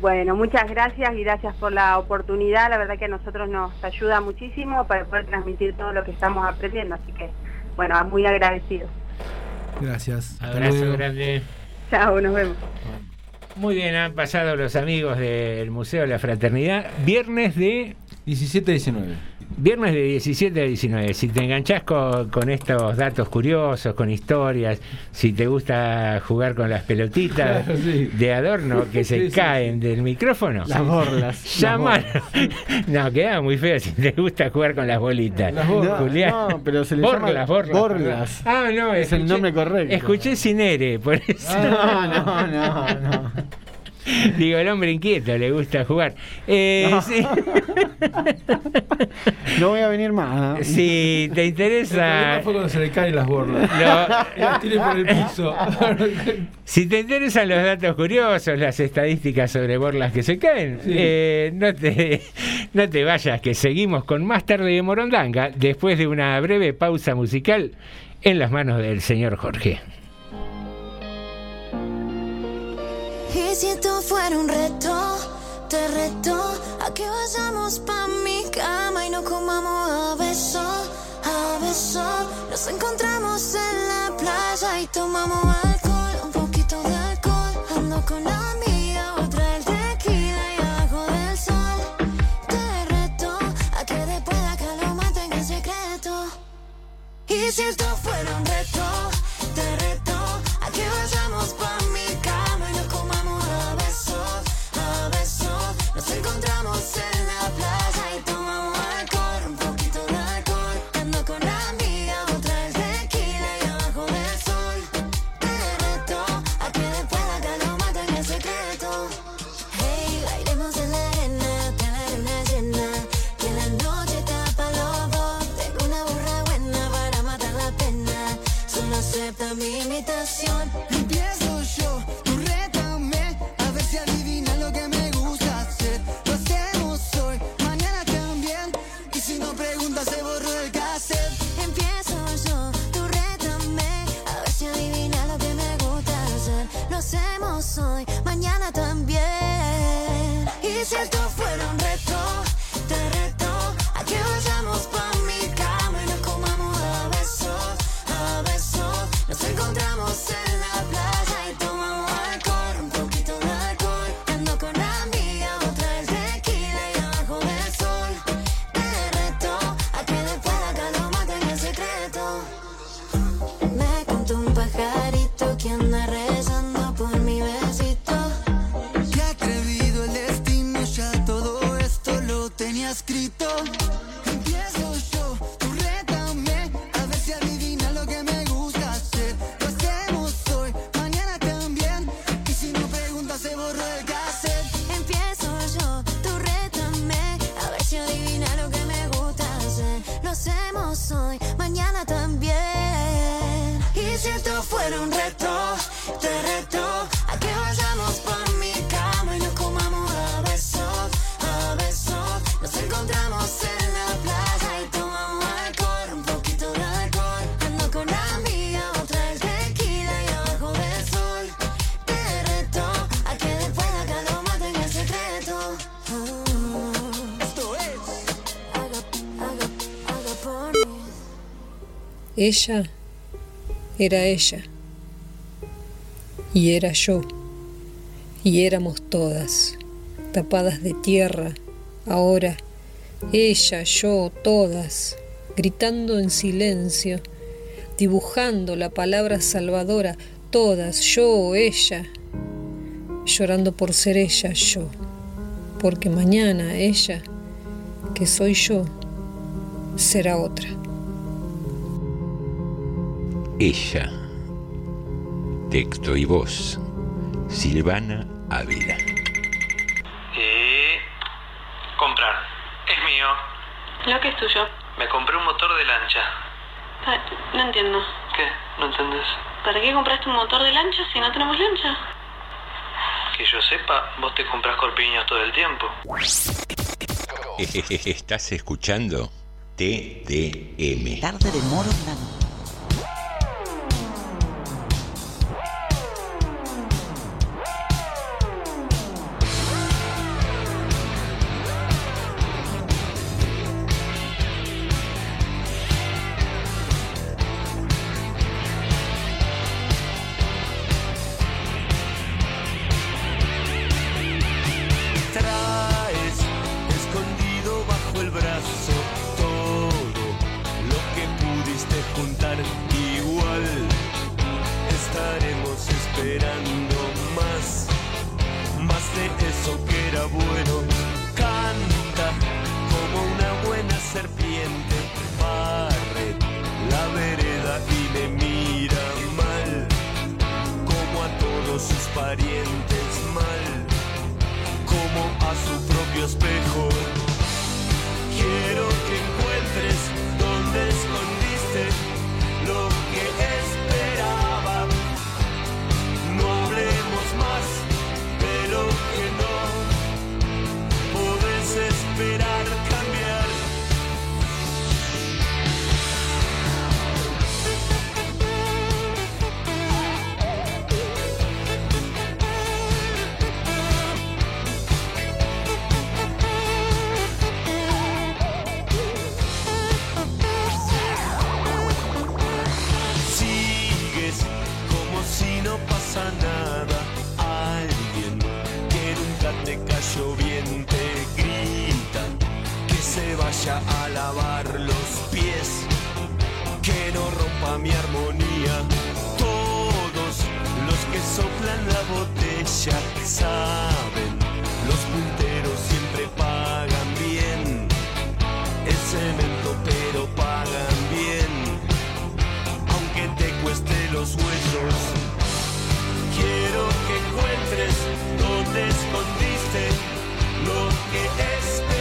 Bueno, muchas gracias y gracias por la oportunidad. La verdad que a nosotros nos ayuda muchísimo para poder transmitir todo lo que estamos aprendiendo. Así que, bueno, muy agradecidos. Gracias. Hasta Abrazo luego. grande. Chao, nos vemos. Muy bien, han pasado los amigos del Museo de la Fraternidad. Viernes de 17 a 19. Viernes de 17 a 19. Si te enganchás con, con estos datos curiosos, con historias, si te gusta jugar con las pelotitas Claro, sí. de adorno que se Sí, sí, caen del micrófono, Las borlas. Llámalo. No, queda muy feo si te gusta jugar con las bolitas. Las borlas. Julián. No, pero se le borlas, llama borlas. borlas. Ah, no, Es el escuché- nombre correcto. Escuché Cinere, por eso. No, no, no, no. Digo, el hombre inquieto le gusta jugar. Eh, No. sí. No voy a venir más. ¿no? Si te El interesa. problema fue cuando se le caen las borlas. No. Las tiré por el piso. Si te interesan los datos curiosos, las estadísticas sobre borlas que se caen, Sí. eh, no, te, no te vayas, que seguimos con más tarde de Morondanga, después de una breve pausa musical en las manos del señor Jorge. Y si esto fuera un reto, te reto a que vayamos pa' mi cama y nos comamos a beso, a beso. Nos encontramos en la playa y tomamos alcohol, un poquito de alcohol. Ando con la amiga, otra el tequila y abajo del sol. Te reto a que después de acá lo en secreto. Y si esto fuera un reto, Ella era ella. Y era yo. Y éramos todas, tapadas de tierra, ahora, ella, yo, todas, gritando en silencio, dibujando la palabra salvadora, todas, yo, ella, llorando por ser ella, yo, porque mañana ella, que soy yo, será otra. Ella. Texto y voz. Silvana Ávila. Y comprar. Es mío. Lo que es tuyo. Me compré un motor de lancha. Ah, No entiendo. ¿Qué? ¿No entendés? ¿Para qué compraste un motor de lancha si no tenemos lancha? Que yo sepa, vos te compras corpiños todo el tiempo. Estás escuchando TDM. Tarde de. Traes esperando más, más de eso que era bueno. Canta como una buena serpiente, barre la vereda y me mira mal, como a todos sus parientes mal como a su propio espejo. Quiero que encuentres vaya a lavar los pies, que no rompa mi armonía. Todos los que soplan la botella saben, los punteros siempre pagan bien. Es cemento pero pagan bien aunque te cueste los huesos. Quiero que encuentres donde escondiste lo que esperaba.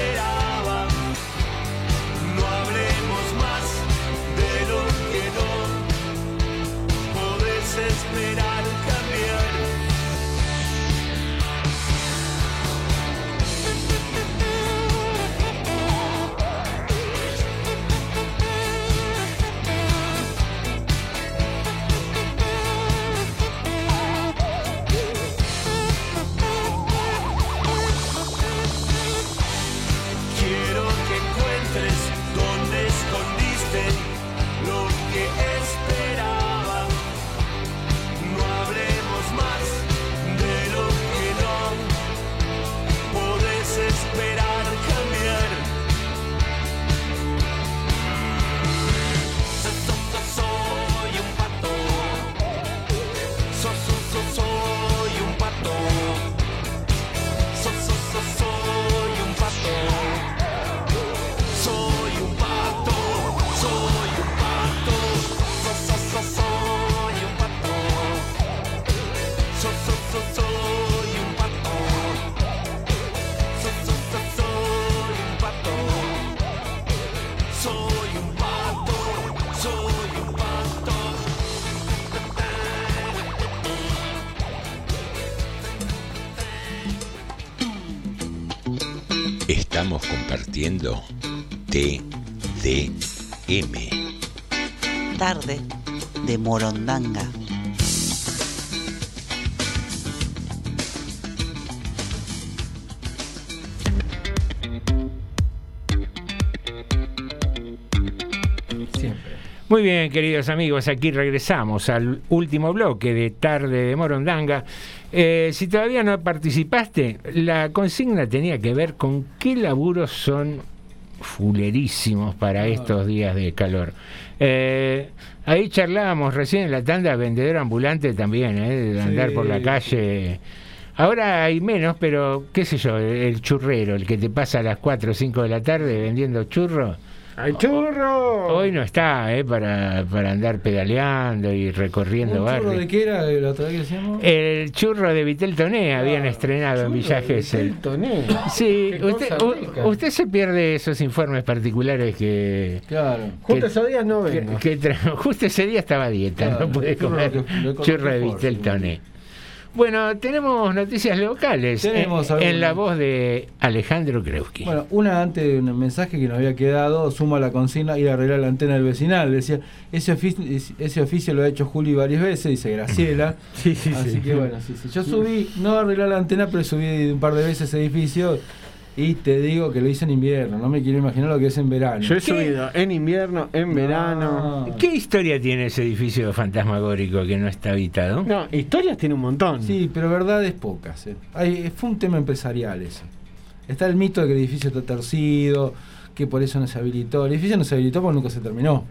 Compartiendo TDM. Tarde de Morondanga. Muy bien, queridos amigos, aquí regresamos al último bloque de Tarde de Morondanga. Eh, si todavía no participaste, la consigna tenía que ver con qué laburos son fulerísimos para estos días de calor. Eh, ahí charlábamos recién en la tanda, vendedor ambulante también, eh, de andar Sí. por la calle. Ahora hay menos, pero qué sé yo, el churrero, el que te pasa a las 4 o 5 de la tarde vendiendo churros. ¡Ay, churro! Hoy no está, ¿eh? Para, para andar pedaleando y recorriendo ¿Un churro barrios. de qué era la otra vez que decíamos? El churro de Vitel Toné habían estrenado en Villa Gesell. Sí, Qué usted, usted se pierde esos informes particulares que. Claro. Justo esos días no vengo. que justo ese día estaba a dieta, Claro, no el churro comer lo que- lo que churro de Vitel Toné. Bueno, tenemos noticias locales Tenemos en, en la voz de Alejandro Kreuski. Bueno, una antes de un mensaje que nos había quedado, suma la consigna, ir a arreglar la antena del vecinal. Decía, ese oficio, ese oficio lo ha hecho Juli varias veces, dice Graciela. Sí, sí, Así sí. que bueno, sí, sí. Yo subí, no arreglar la antena, pero subí un par de veces ese edificio y te digo que lo hice en invierno, no me quiero imaginar lo que es en verano. Yo he subido en invierno, en verano. ¿Qué historia tiene ese edificio fantasmagórico que no está habitado? No, historias tiene un montón. Sí, pero verdades pocas. eh. Hay, fue un tema empresarial ese. Está el mito de que el edificio está torcido, que por eso no se habilitó. El edificio no se habilitó porque nunca se terminó.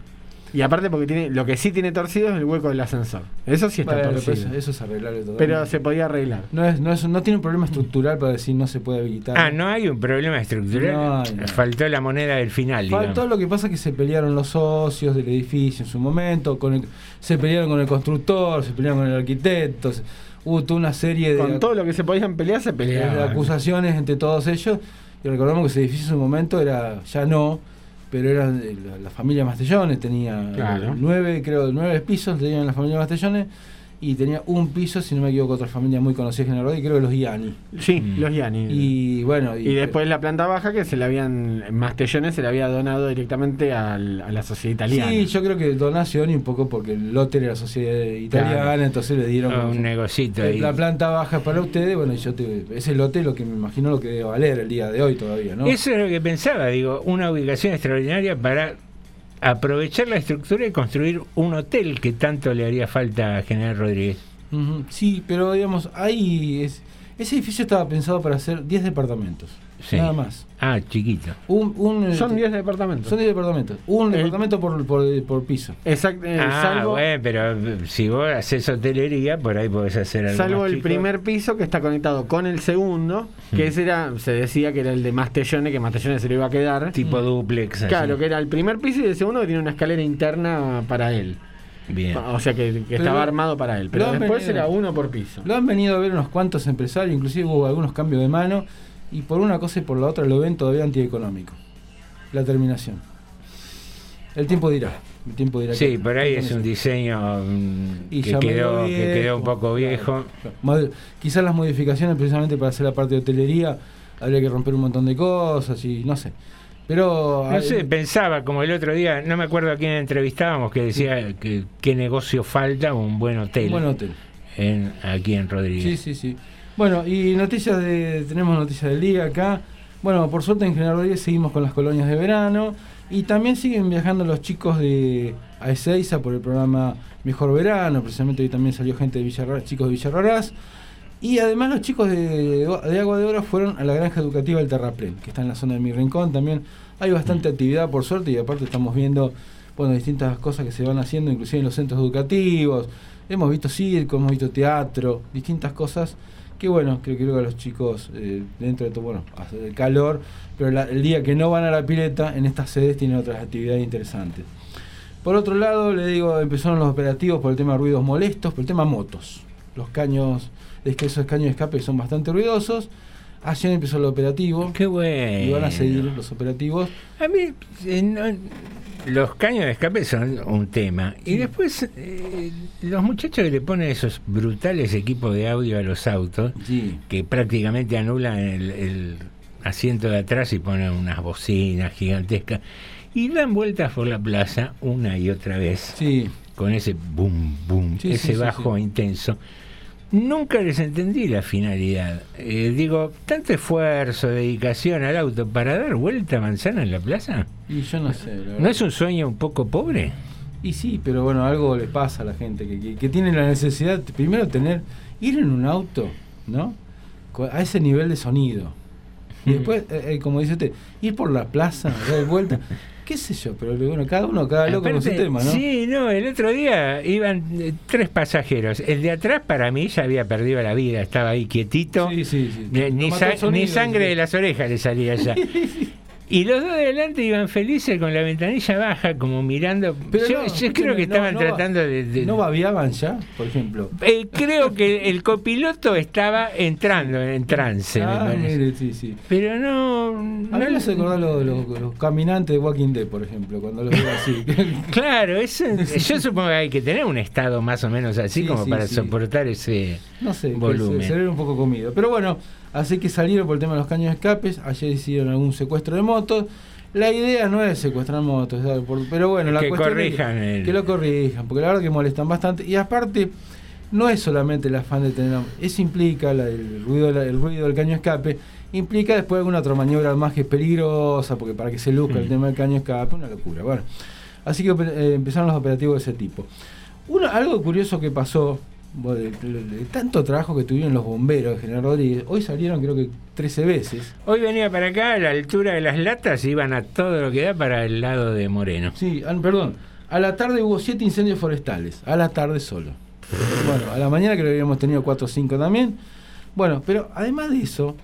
Y aparte porque tiene lo que sí tiene torcido es el hueco del ascensor. Eso sí está pero torcido. eso, eso es arreglable totalmente. Pero se podía arreglar. No, es, no, es, no tiene un problema estructural para decir no se puede habilitar. Ah, no hay un problema estructural. No no. Faltó la moneda del final, Faltó digamos. lo que pasa es que se pelearon los socios del edificio en su momento, con el- se pelearon con el constructor, se pelearon con el arquitecto, se- hubo toda una serie de, Con todo lo que se podían pelear, se de peleaban. acusaciones entre todos ellos. Y recordamos que ese edificio en su momento era, ya no, pero era de la, la familia Mastellones, tenía Claro. nueve, creo, nueve pisos tenían la familia Mastellones y tenía un piso, si no me equivoco, otra familia muy conocida en General Rodríguez, creo que los Iani. Sí, Mm. los Yanni. Y bueno, Y después la planta baja que se le habían, Mastellones se le había donado directamente al- a la sociedad italiana. Sí, yo creo que donación y un poco porque el lote era la sociedad italiana, Claro. entonces le dieron como- un negocito ahí. la planta baja es para ustedes, bueno, y yo te, ese lote lo que me imagino lo que debe valer el día de hoy todavía, ¿no? Eso es lo que pensaba, digo, una ubicación extraordinaria para aprovechar la estructura y construir un hotel que tanto le haría falta a General Rodríguez. Sí, pero digamos, ahí es, ese edificio estaba pensado para hacer 10 departamentos, Sí. nada más. Ah, chiquito. Un, un, Son eh, 10 departamentos. son 10 departamentos, un El- departamento por, por, por piso. Exacto, eh, ah, salvo, bueno, pero eh, si vos haces hotelería, por ahí podés hacer algo salvo más el chico. primer piso que está conectado con el segundo, que Mm. ese era, se decía que era el de Mastellones, que Mastellones se lo iba a quedar. Tipo duplex. así. Claro, que era el primer piso y el segundo que tiene una escalera interna para él. Bien. O sea que, que Pero estaba armado para él. Pero después venido- era uno por piso. Lo han venido a ver unos cuantos empresarios, inclusive hubo algunos cambios de mano, y por una cosa y por la otra lo ven todavía antieconómico. La terminación. El tiempo dirá. El tiempo dirá Sí, por ahí es un diseño mm, Y que quedó, que quedó un poco viejo. Claro. Quizás las modificaciones precisamente para hacer la parte de hotelería habría que romper un montón de cosas y no sé. Pero No sé, pensaba como el otro día, no me acuerdo a quién entrevistábamos, que decía que qué negocio falta un buen hotel. Un buen hotel. En, aquí en Rodríguez. Sí, sí, sí. Bueno, y noticias de. Tenemos noticias del día acá. Bueno, por suerte en General Rodríguez seguimos con las colonias de verano. Y también siguen viajando los chicos de a Ezeiza por el programa Mejor Verano. Precisamente hoy también salió gente de Villarra, chicos de Villarrarás. Y además los chicos de, de Agua de Oro fueron a la granja educativa del Terraplén, que está en la zona de Mi Rincón también. Hay bastante actividad por suerte y aparte estamos viendo bueno, distintas cosas que se van haciendo, inclusive en los centros educativos. Hemos visto circo, hemos visto teatro, distintas cosas que bueno, creo, creo que los chicos eh, dentro de todo, bueno, hace el calor, pero la- el día que no van a la pileta, en estas sedes tienen otras actividades interesantes. Por otro lado, le digo, empezaron los operativos por el tema de ruidos molestos, por el tema motos. Los caños, es que esos caños de escape son bastante ruidosos. Ayer empezó el operativo. Qué bueno. Y van a seguir los operativos. A mí, eh, no- los caños de escape son un tema. Y después, eh, los muchachos que le ponen esos brutales equipos de audio a los autos, que prácticamente anulan el, el asiento de atrás y ponen unas bocinas gigantescas, y dan vueltas por la plaza una y otra vez. Con ese boom, boom, Sí, ese bajo intenso. Nunca les entendí la finalidad. Eh, digo, tanto esfuerzo, dedicación al auto para dar vuelta manzana en la plaza. Y yo no sé. ¿No es un sueño un poco pobre? Y sí, pero bueno, algo le pasa a la gente que, que, que tiene la necesidad, de, primero, tener, ir en un auto, ¿no? A ese nivel de sonido. Y después, eh, eh, como dice usted, ir por la plaza, dar vuelta, qué sé yo, pero bueno, cada uno, cada loco con su Aparte, tema, ¿no? Sí, no, el otro día iban eh, tres pasajeros. El de atrás para mí ya había perdido la vida, estaba ahí quietito. Ni, ni Lo mató sa- el sonido, ni sangre de las orejas le salía ya. Y los dos de adelante iban felices con la ventanilla baja, como mirando. Pero yo no, yo escúcheme, creo que no, estaban no tratando de, de- ¿No babiaban ya, por ejemplo? Eh, creo que el copiloto estaba entrando en trance. me Ah, parece. mire, sí, sí. Pero no. A mí no me hace acordar los, los- los caminantes de Walking Dead, por ejemplo, cuando los veo así. Claro, eso, yo supongo que hay que tener un estado más o menos así Sí, como para soportar ese no sé, volumen. se, se ve un poco comido. Pero bueno, así que salieron por el tema de los caños de escapes. Ayer hicieron algún secuestro de motos. La idea no es secuestrar motos, pero bueno, la Que cuestión es corrijan el- que lo corrijan, porque la verdad que molestan bastante. Y aparte, no es solamente el afán de tener. Eso implica la- el, ruido, la- el ruido del caño de escape. Implica después alguna otra maniobra más que es peligrosa, porque para que se luzca el Mm. tema del caño de escape, una locura. Bueno, así que eh, empezaron los operativos de ese tipo. Uno, algo curioso que pasó, tanto trabajo que tuvieron los bomberos de General Rodríguez, hoy salieron creo que 13 veces. Hoy venía para acá, a la altura de las latas, iban a todo lo que da para el lado de Moreno. Sí, perdón, a la tarde hubo 7 incendios forestales, a la tarde solo. Bueno, a la mañana creo que habíamos tenido 4 o 5 también. Bueno, pero además de eso,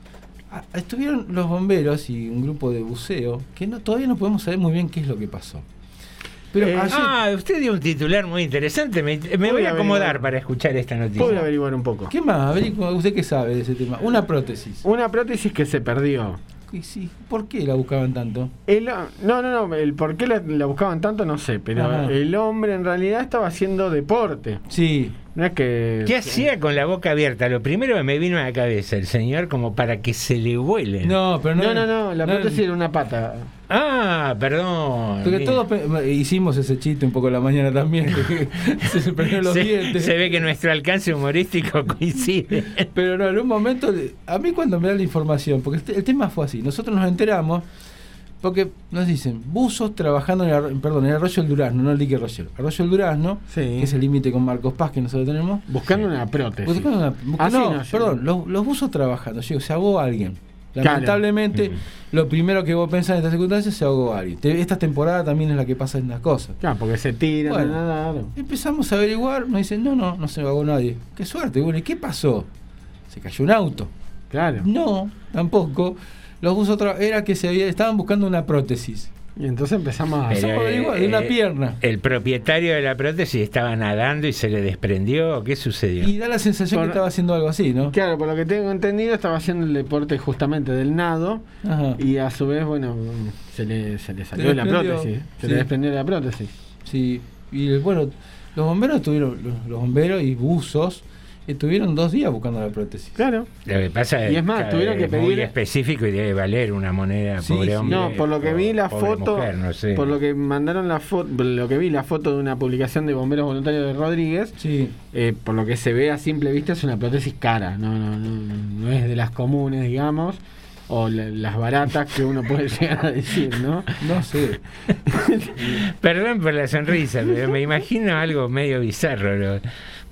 estuvieron los bomberos y un grupo de buceo que no, todavía no podemos saber muy bien qué es lo que pasó. Pero Eh, ayer- ah, usted dio un titular muy interesante. Me, me voy a acomodar para escuchar esta noticia. Voy a averiguar un poco. ¿Qué más? Averigua, ¿Usted qué sabe de ese tema? Una prótesis. Una prótesis que se perdió. Y sí, ¿Por qué la buscaban tanto? El- no, no, no, el por qué la, la buscaban tanto no sé, pero Ajá. el hombre en realidad estaba haciendo deporte. Sí. No es que... ¿Qué hacía con la boca abierta? Lo primero que me vino a la cabeza, el señor, como para que se le vuele. No, pero no. No, no, no, la no- prótesis era una pata. Ah, perdón. Porque Mira. todos hicimos ese chiste un poco en la mañana también. se se perdieron los se, dientes. se ve que nuestro alcance humorístico coincide. Pero no, en un momento, a mí cuando me dan la información, porque el tema fue así, nosotros nos enteramos, porque nos dicen, buzos trabajando en el, arro- perdón, en el arroyo del Durazno, no el dique Arroyo. Arroyo del Durazno, que es el límite con Marcos Paz que nosotros tenemos. Buscando una prótesis. Buscando una- Así no, perdón, los, los buzos trabajando, llegó, se ahogó alguien. Claro. Lamentablemente, lo primero que vos pensás en estas circunstancias se ahogó alguien. Te- Esta temporada también es la que pasa en las cosas. Claro, porque se tiran Bueno. Empezamos a averiguar, nos dicen, no, no, no se ahogó nadie. Qué suerte, bueno, ¿y qué pasó? Se cayó un auto. Claro. No, tampoco. Los buzos tra- era que se había, estaban buscando una prótesis. Y entonces empezamos a... A averiguar, de una eh, pierna. El propietario de la prótesis estaba nadando y se le desprendió. ¿Qué sucedió? Y da la sensación Por- que estaba haciendo algo así, ¿no? Claro, por lo que tengo entendido, estaba haciendo el deporte justamente del nado Ajá. y a su vez, bueno, se le, se le salió Se la prótesis. Se sí. le desprendió la prótesis. Sí, y bueno, los bomberos estuvieron, los, los bomberos y buzos estuvieron dos días buscando la prótesis. Claro. Lo que pasa Y es más, que tuvieron que es muy pedir- específico y debe valer una moneda, Sí, pobre sí. hombre. No, por lo que vi la foto, mujer, no sé. por lo que mandaron la foto, lo que vi la foto de una publicación de bomberos voluntarios de Rodríguez, Sí. eh, por lo que se ve a simple vista es una prótesis cara, no, no, no, no es de las comunes, digamos, o la- las baratas que uno puede llegar a decir, ¿no? No sé. Perdón por la sonrisa, pero me imagino algo medio bizarro. lo-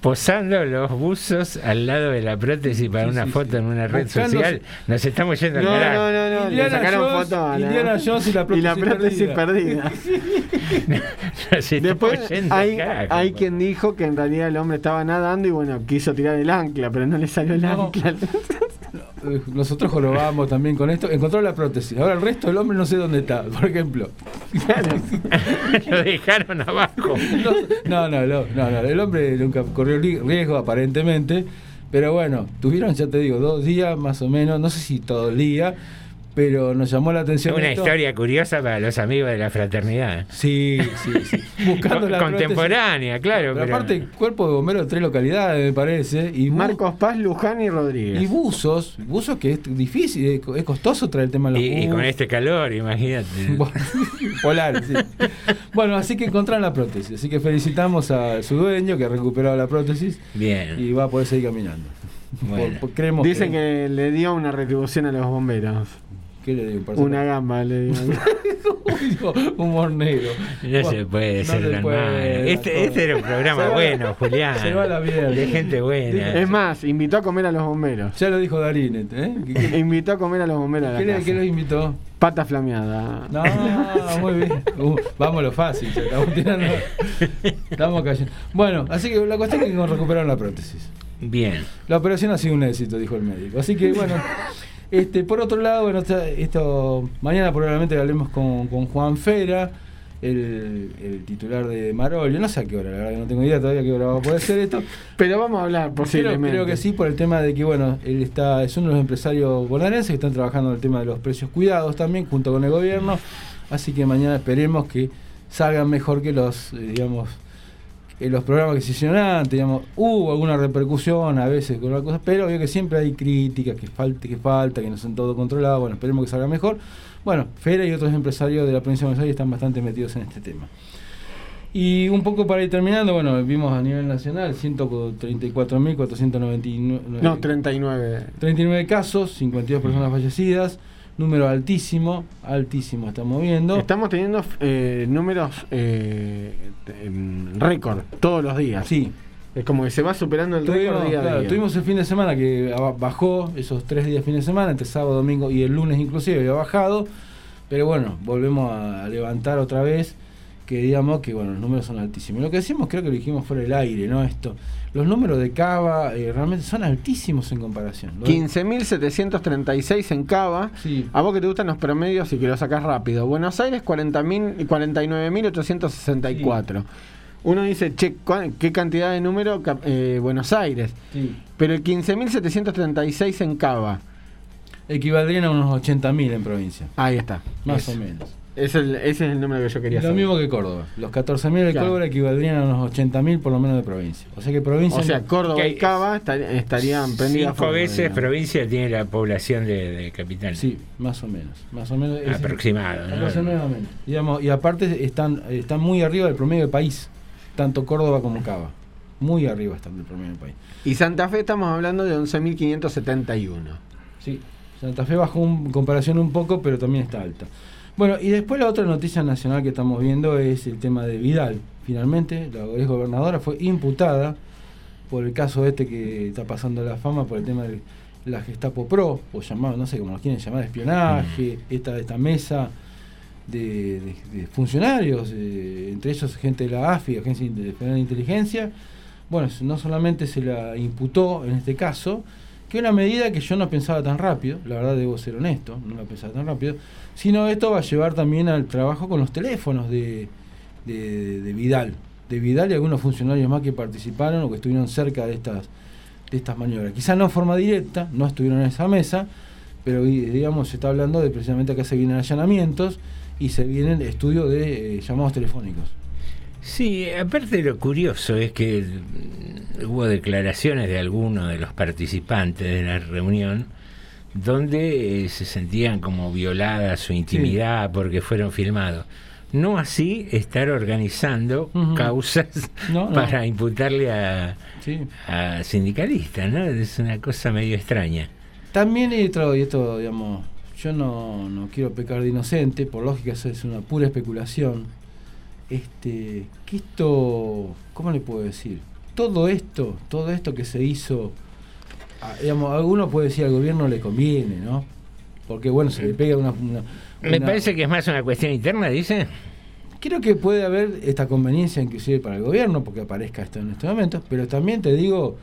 posando los buzos al lado de la prótesis para Sí, una sí, foto sí. en una red Buscándose- social. Nos estamos yendo al carajo. no, no, no, le Indiana sacaron Jones, foto a la, Indiana Jones y la prótesis, prótesis perdida. Nos estamos Después yendo al hay, carajo. hay quien dijo que en realidad el hombre estaba nadando y bueno, quiso tirar el ancla, pero no le salió el No. ancla. Eh, Nosotros jorobamos también con esto. Encontró la prótesis. Ahora el resto del hombre no sé dónde está, por ejemplo. Lo dejaron abajo. No, no, no, no, no, El hombre nunca corrió riesgo aparentemente. Pero bueno, tuvieron, ya te digo, dos días más o menos, no sé si todo el día, pero nos llamó la atención. Una esto. historia curiosa para los amigos de la fraternidad. Sí, sí, sí. Buscando la Contemporánea, claro. Pero pero- aparte, cuerpo de bomberos de tres localidades, me parece. Y Marcos Paz, Luján y Rodríguez. Y buzos, buzos que es difícil, es co- es costoso traer el tema de los y, con este calor, imagínate. Polar, sí. Bueno, así que encontraron la prótesis. Así que felicitamos a su dueño que ha recuperado la prótesis Bien. y va a poder seguir caminando. Bueno. Por- por- creemos Dicen que le dio una retribución a los bomberos. ¿Qué le digo? Una gamba, le digo. Dijo, humor negro. No se puede ser tan malo. Este, este era un programa Se bueno, Julián. Se va la mierda. De gente buena. Es más, invitó a comer a los bomberos. Ya lo dijo Darín, ¿eh? ¿Qué, invitó a comer a los bomberos a la qué casa. qué los invitó? Pata flameada. No, muy bien. Uh, vamos a lo fácil, estamos tirando. Estamos cayendo. Bueno, así que la cuestión es que recuperaron la prótesis. Bien. La operación ha sido un éxito, dijo el médico. Así que bueno, este, por otro lado, bueno, esto, mañana probablemente hablemos con, con Juan Fera, el, el titular de Marolio. No sé a qué hora, la verdad que no tengo idea todavía a qué hora va a poder ser esto. Pero vamos a hablar Creo, posiblemente. creo que sí, por el tema de que, bueno, él está, es uno de los empresarios bonaerenses que están trabajando en el tema de los precios cuidados también, junto con el gobierno. Así que mañana esperemos que salgan mejor que los, eh, digamos, que los programas que se hicieron antes, digamos, hubo alguna repercusión a veces con algunas cosas, pero veo que siempre hay críticas, que falte, que falta, que no son todo controlado, bueno, esperemos que salga mejor. Bueno, Fera y otros empresarios de la provincia de Buenos Aires están bastante metidos en este tema. Y un poco para ir terminando, bueno, vimos a nivel nacional 134.499 No, 39. 39 casos, 52 personas fallecidas, número altísimo, altísimo estamos viendo. Estamos teniendo eh, números eh, em, récord todos los días. Sí. Es como que se va superando el récord día a claro, día. tuvimos el fin de semana que bajó esos tres días fin de semana, entre sábado, domingo y el lunes inclusive había bajado, pero bueno, volvemos a levantar otra vez que digamos que bueno, los números son altísimos. Lo que decimos creo que lo dijimos fuera del aire, ¿no? Esto, los números de Cava eh, realmente son altísimos en comparación. Lo de- 15.736 en Cava. A vos que te gustan los promedios y que lo sacás rápido. Buenos Aires 40.000 49.864. Uno dice, che, ¿cuál- ¿qué cantidad de número eh, Buenos Aires? Sí. Pero el 15.736 en Cava. Equivaldrían a unos 80.000 en provincia. Ahí está. Más o menos. Es el, ese es el número que yo quería Lo saber. mismo que Córdoba. Los 14.000 de Claro. Córdoba equivaldrían a unos 80.000 por lo menos de provincia. O sea que provincia... O sea, Córdoba Que y Cava estar- estarían prendidas Cinco veces digamos. provincia tiene la población de, de capital. Sí, más o menos. Más o menos. es- Aproximado, ¿no? Aproximadamente. Digamos, y aparte están, están muy arriba del promedio del país. Tanto Córdoba como Cava. Muy arriba están del promedio del país. Y Santa Fe estamos hablando de 11.571. Sí, Santa Fe bajó en comparación un poco, pero también está alta. Bueno, y después la otra noticia nacional que estamos viendo es el tema de Vidal. Finalmente, la ex gobernadora fue imputada por el caso este que está pasando la fama, por el tema de la Gestapo Pro, o llamado, no sé cómo lo quieren llamar, espionaje, esta, esta mesa de, de- de funcionarios, eh, entre ellos gente de la AFI, Agencia Federal de Inteligencia. Bueno, no solamente se la imputó en este caso, que una medida que yo no pensaba tan rápido, la verdad debo ser honesto, no la pensaba tan rápido, sino esto va a llevar también al trabajo con los teléfonos de, de, Vidal, de Vidal y algunos funcionarios más que participaron o que estuvieron cerca de estas, de estas maniobras. Quizás no en forma directa, no estuvieron en esa mesa, pero digamos se está hablando de precisamente acá se vienen allanamientos y se vienen estudios de eh, llamados telefónicos. Sí, aparte lo curioso es que mm, hubo declaraciones de algunos de los participantes de la reunión donde eh, se sentían como violada su intimidad porque fueron filmados. No así estar organizando causas No, no. para imputarle a, Sí. a sindicalistas, ¿no? Es una cosa medio extraña. También otro, y esto, digamos, yo no, no quiero pecar de inocente, por lógica eso es una pura especulación. Este, que esto, ¿cómo le puedo decir? Todo esto, todo esto que se hizo, a- digamos, alguno puede decir al gobierno le conviene, ¿no? Porque bueno, se le pega una... una- Me parece que es más una cuestión interna, dice. Creo que puede haber esta conveniencia inclusive para el gobierno, porque aparezca esto en estos momentos, pero también te digo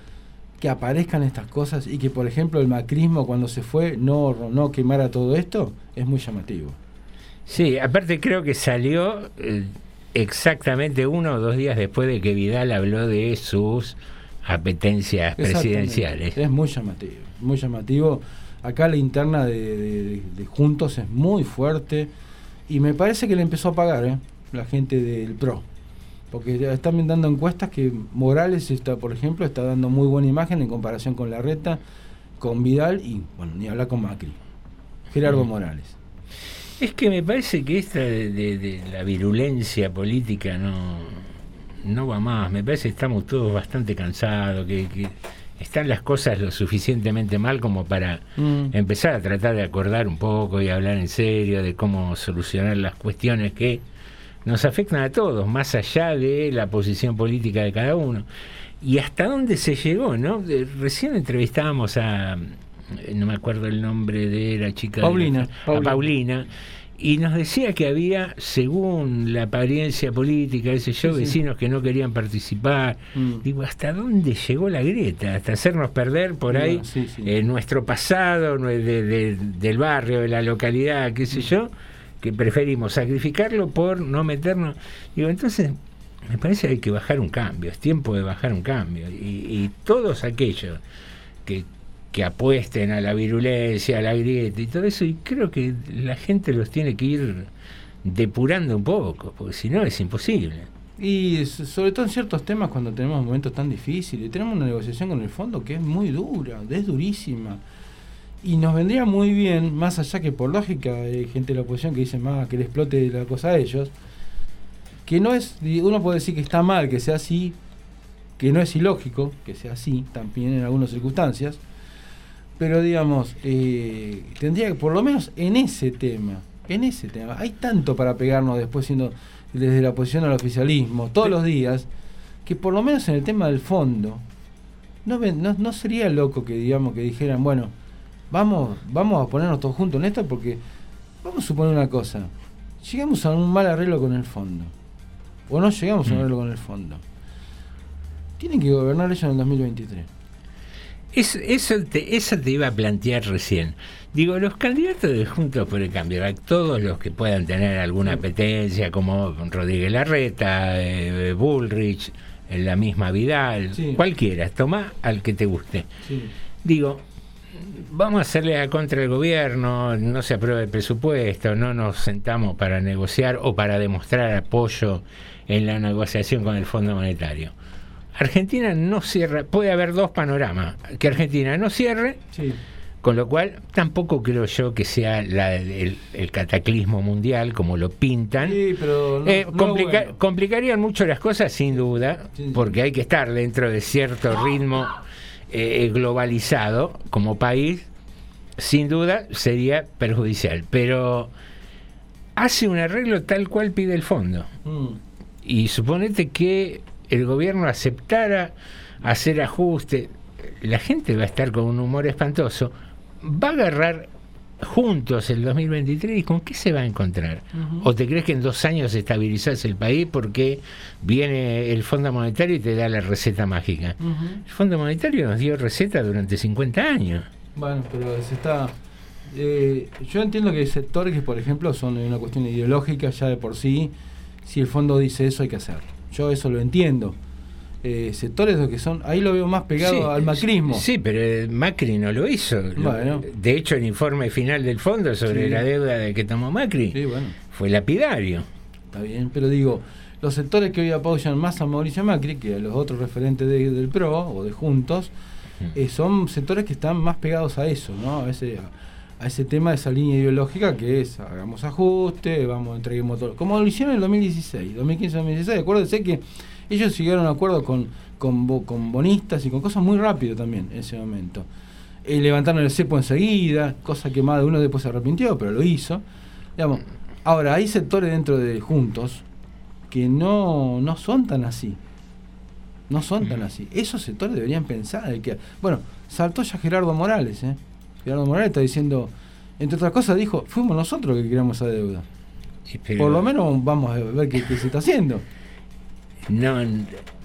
que aparezcan estas cosas y que, por ejemplo, el macrismo cuando se fue no, no quemara todo esto, es muy llamativo. Sí, aparte creo que salió eh, exactamente uno o dos días después de que Vidal habló de sus apetencias presidenciales. Es muy llamativo, muy llamativo. Acá la interna de, de- de Juntos es muy fuerte y me parece que le empezó a pagar ¿eh? la gente del PRO. Porque ya están dando encuestas que Morales, está, por ejemplo, está dando muy buena imagen en comparación con Larreta, con Vidal y, bueno, ni hablar con Macri. Gerardo Mm. Morales. Es que me parece que esta de, de- de la virulencia política no, no va más. Me parece que estamos todos bastante cansados, que, que están las cosas lo suficientemente mal como para Mm. empezar a tratar de acordar un poco y hablar en serio de cómo solucionar las cuestiones que nos afectan a todos, más allá de la posición política de cada uno. Y hasta dónde se llegó, ¿no? Recién entrevistábamos a, no me acuerdo el nombre de la chica. de la- Paulina, a Paulina. Paulina. Y nos decía que había, según la apariencia política, ese yo, Sí, sí. vecinos que no querían participar. Mm. Digo, ¿hasta dónde llegó la grieta? Hasta hacernos perder por No, ahí sí, eh, nuestro pasado de- de- del barrio, de la localidad, qué Mm. sé yo, que preferimos sacrificarlo por no meternos. Digo, entonces, me parece que hay que bajar un cambio, es tiempo de bajar un cambio. Y, y todos aquellos que, que apuesten a la virulencia, a la grieta y todo eso, y creo que la gente los tiene que ir depurando un poco, porque si no es imposible. Y sobre todo en ciertos temas cuando tenemos momentos tan difíciles, tenemos una negociación con el fondo que es muy dura, es durísima. Y nos vendría muy bien, más allá que por lógica hay gente de la oposición que dice más que le explote la cosa a ellos, que no es, uno puede decir que está mal que sea así, que no es ilógico que sea así, también en algunas circunstancias, pero digamos, eh, tendría que, por lo menos en ese tema, en ese tema, hay tanto para pegarnos después siendo desde la oposición al oficialismo, todos los días, que por lo menos en el tema del fondo, no, ven- no, no sería loco que digamos que dijeran, bueno, vamos, vamos a ponernos todos juntos en esto porque vamos a suponer una cosa, llegamos a un mal arreglo con el fondo, o no llegamos a un Mm. arreglo con el fondo. Tienen que gobernar ellos en el 2023. Es- eso, te, eso te iba a plantear recién. Digo, los candidatos de Juntos por el Cambio, todos los que puedan tener alguna apetencia, como Rodríguez Larreta, eh, Bullrich, la misma Vidal, Sí. cualquiera, toma al que te guste. Sí. Digo, vamos a hacerle a contra el gobierno, no se aprueba el presupuesto, no nos sentamos para negociar o para demostrar apoyo en la negociación con el Fondo Monetario. Argentina no cierra, puede haber dos panoramas, que Argentina no cierre, Sí. con lo cual tampoco creo yo que sea la- el, el cataclismo mundial como lo pintan. Sí, pero no- Eh, no complica- bueno. complicarían mucho las cosas sin duda, Sí. porque hay que estar dentro de cierto ritmo eh, globalizado como país, sin duda sería perjudicial, pero hace un arreglo tal cual pide el fondo. Mm. Y suponete que el gobierno aceptara hacer ajuste, la gente va a estar con un humor espantoso, va a agarrar juntos el 2023 y con qué se va a encontrar. ¿O te crees que en dos años estabilizás el país porque viene el Fondo Monetario y te da la receta mágica? El Fondo Monetario nos dio receta durante 50 años. Bueno, pero se está. eh, yo entiendo que hay sectores que, por ejemplo, son una cuestión ideológica ya de por sí. Si el fondo dice eso, hay que hacerlo. Yo eso lo entiendo. Eh, sectores que son. Ahí lo veo más pegado Sí, al macrismo. Sí, pero Macri no lo hizo. Bueno. De hecho, el informe final del fondo sobre Sí. la deuda de que tomó Macri Sí, bueno. fue lapidario. Está bien, pero digo, los sectores que hoy apoyan más a Mauricio Macri que a los otros referentes de- del PRO o de Juntos, eh, son sectores que están más pegados a eso, ¿no? A a ese tema, a esa línea ideológica que es hagamos ajuste, vamos, entreguemos todo. Como lo hicieron en el 2016, 2015-2016, acuérdense que ellos siguieron a acuerdo con, con, con bonistas y con cosas muy rápido también en ese momento. Eh, levantaron el cepo enseguida, cosa que más de uno después se arrepintió, pero lo hizo. Digamos, ahora, hay sectores dentro de Juntos que no, no son tan así. No son tan así. Esos sectores deberían pensar. que, bueno, saltó ya Gerardo Morales. ¿eh? Gerardo Morales está diciendo, entre otras cosas, dijo, fuimos nosotros que creamos esa deuda. Pero Por lo menos vamos a ver qué, qué se está haciendo. No,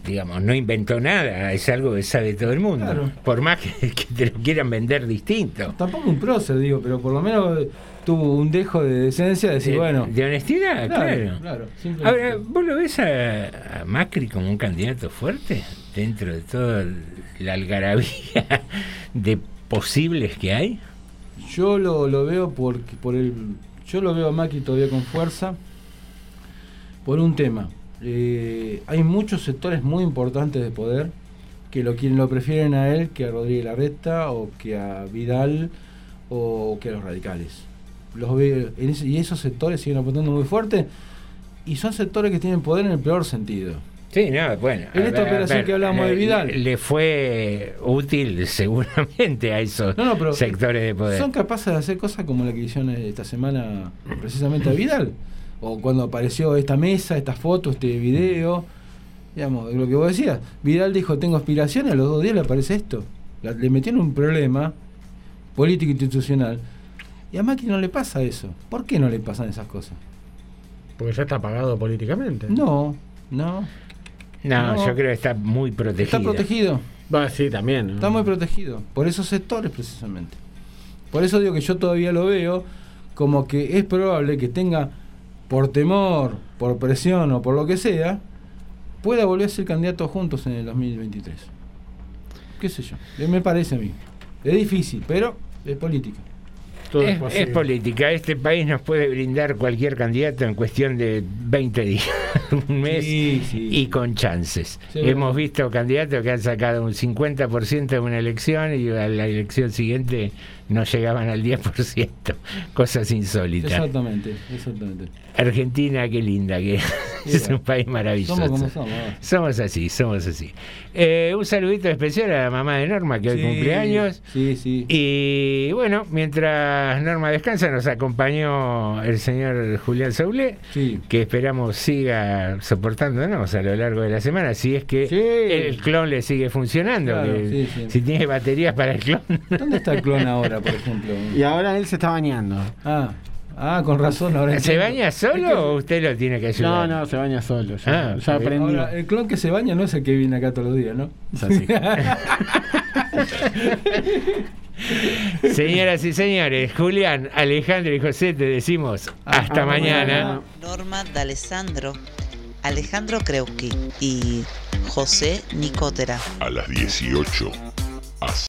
digamos, no inventó nada, es algo que sabe todo el mundo. Claro. Por más que, que te lo quieran vender distinto. Tampoco un prócer, digo, pero por lo menos tuvo un dejo de decencia de decir, De- bueno. de honestidad, claro. claro. Ahora, ¿vos lo ves a, a Macri como un candidato fuerte dentro de toda la algarabía de posibles que hay? Yo lo, lo veo por, por el. Yo lo veo a Macri todavía con fuerza por un tema. Eh, hay muchos sectores muy importantes de poder que lo quieren, lo prefieren a él que a Rodríguez Larreta o que a Vidal o que a los radicales. Los ese- y esos sectores siguen apuntando muy fuerte y son sectores que tienen poder en el peor sentido. Sí, no, bueno. En esta ver, operación ver, que hablábamos de le- Vidal. Le fue útil seguramente a esos No, no, pero sectores de poder. Son capaces de hacer cosas como la que hicieron esta semana precisamente a Vidal. O cuando apareció esta mesa, esta foto, este video. Digamos, lo que vos decías. Vidal dijo, tengo aspiraciones, a los dos días le aparece esto. La- le metieron un problema político institucional. Y a Macri no le pasa eso. ¿Por qué no le pasan esas cosas? Porque ya está pagado políticamente. No, no. No, No. yo creo que está muy protegido. Está protegido. Sí, también. ¿no? Está muy protegido. Por esos sectores precisamente. Por eso digo que yo todavía lo veo como que es probable que tenga, por temor, por presión o por lo que sea, pueda volver a ser candidato juntos en el 2023. ¿Qué sé yo? Me parece a mí. Es difícil, pero es política. Es, es política. Este país nos puede brindar cualquier candidato en cuestión de 20 días, un mes y con chances. Sí, Hemos bueno. visto candidatos que han sacado un 50% de una elección y a la elección siguiente no llegaban al 10%. Cosas insólitas. Exactamente, exactamente. Argentina, qué linda que es un país maravilloso. Somos como somos. Somos así, somos así. Eh, un saludito especial a la mamá de Norma que hoy Sí, cumple años. Sí, sí. Y bueno, mientras Norma descansa, nos acompañó el señor Julián Saulé, que esperamos siga soportándonos a lo largo de la semana, si es que el clon le sigue funcionando. Claro, que. Si tiene baterías para el clon. ¿Dónde está el clon ahora, por ejemplo? Y ahora él se está bañando. Ah, ah con razón. Ahora ¿Se entiendo. baña solo o usted lo tiene que ayudar? No, no, se baña solo. Ya, Ah, ya aprendí. Ahora, el clon que se baña no es el que viene acá todos los días, ¿no? Es así. Señoras y señores, Julián, Alejandro y José, te decimos hasta mañana. Norma D'Alessandro, Alejandro Kreuski y José Nicotera. A las 18.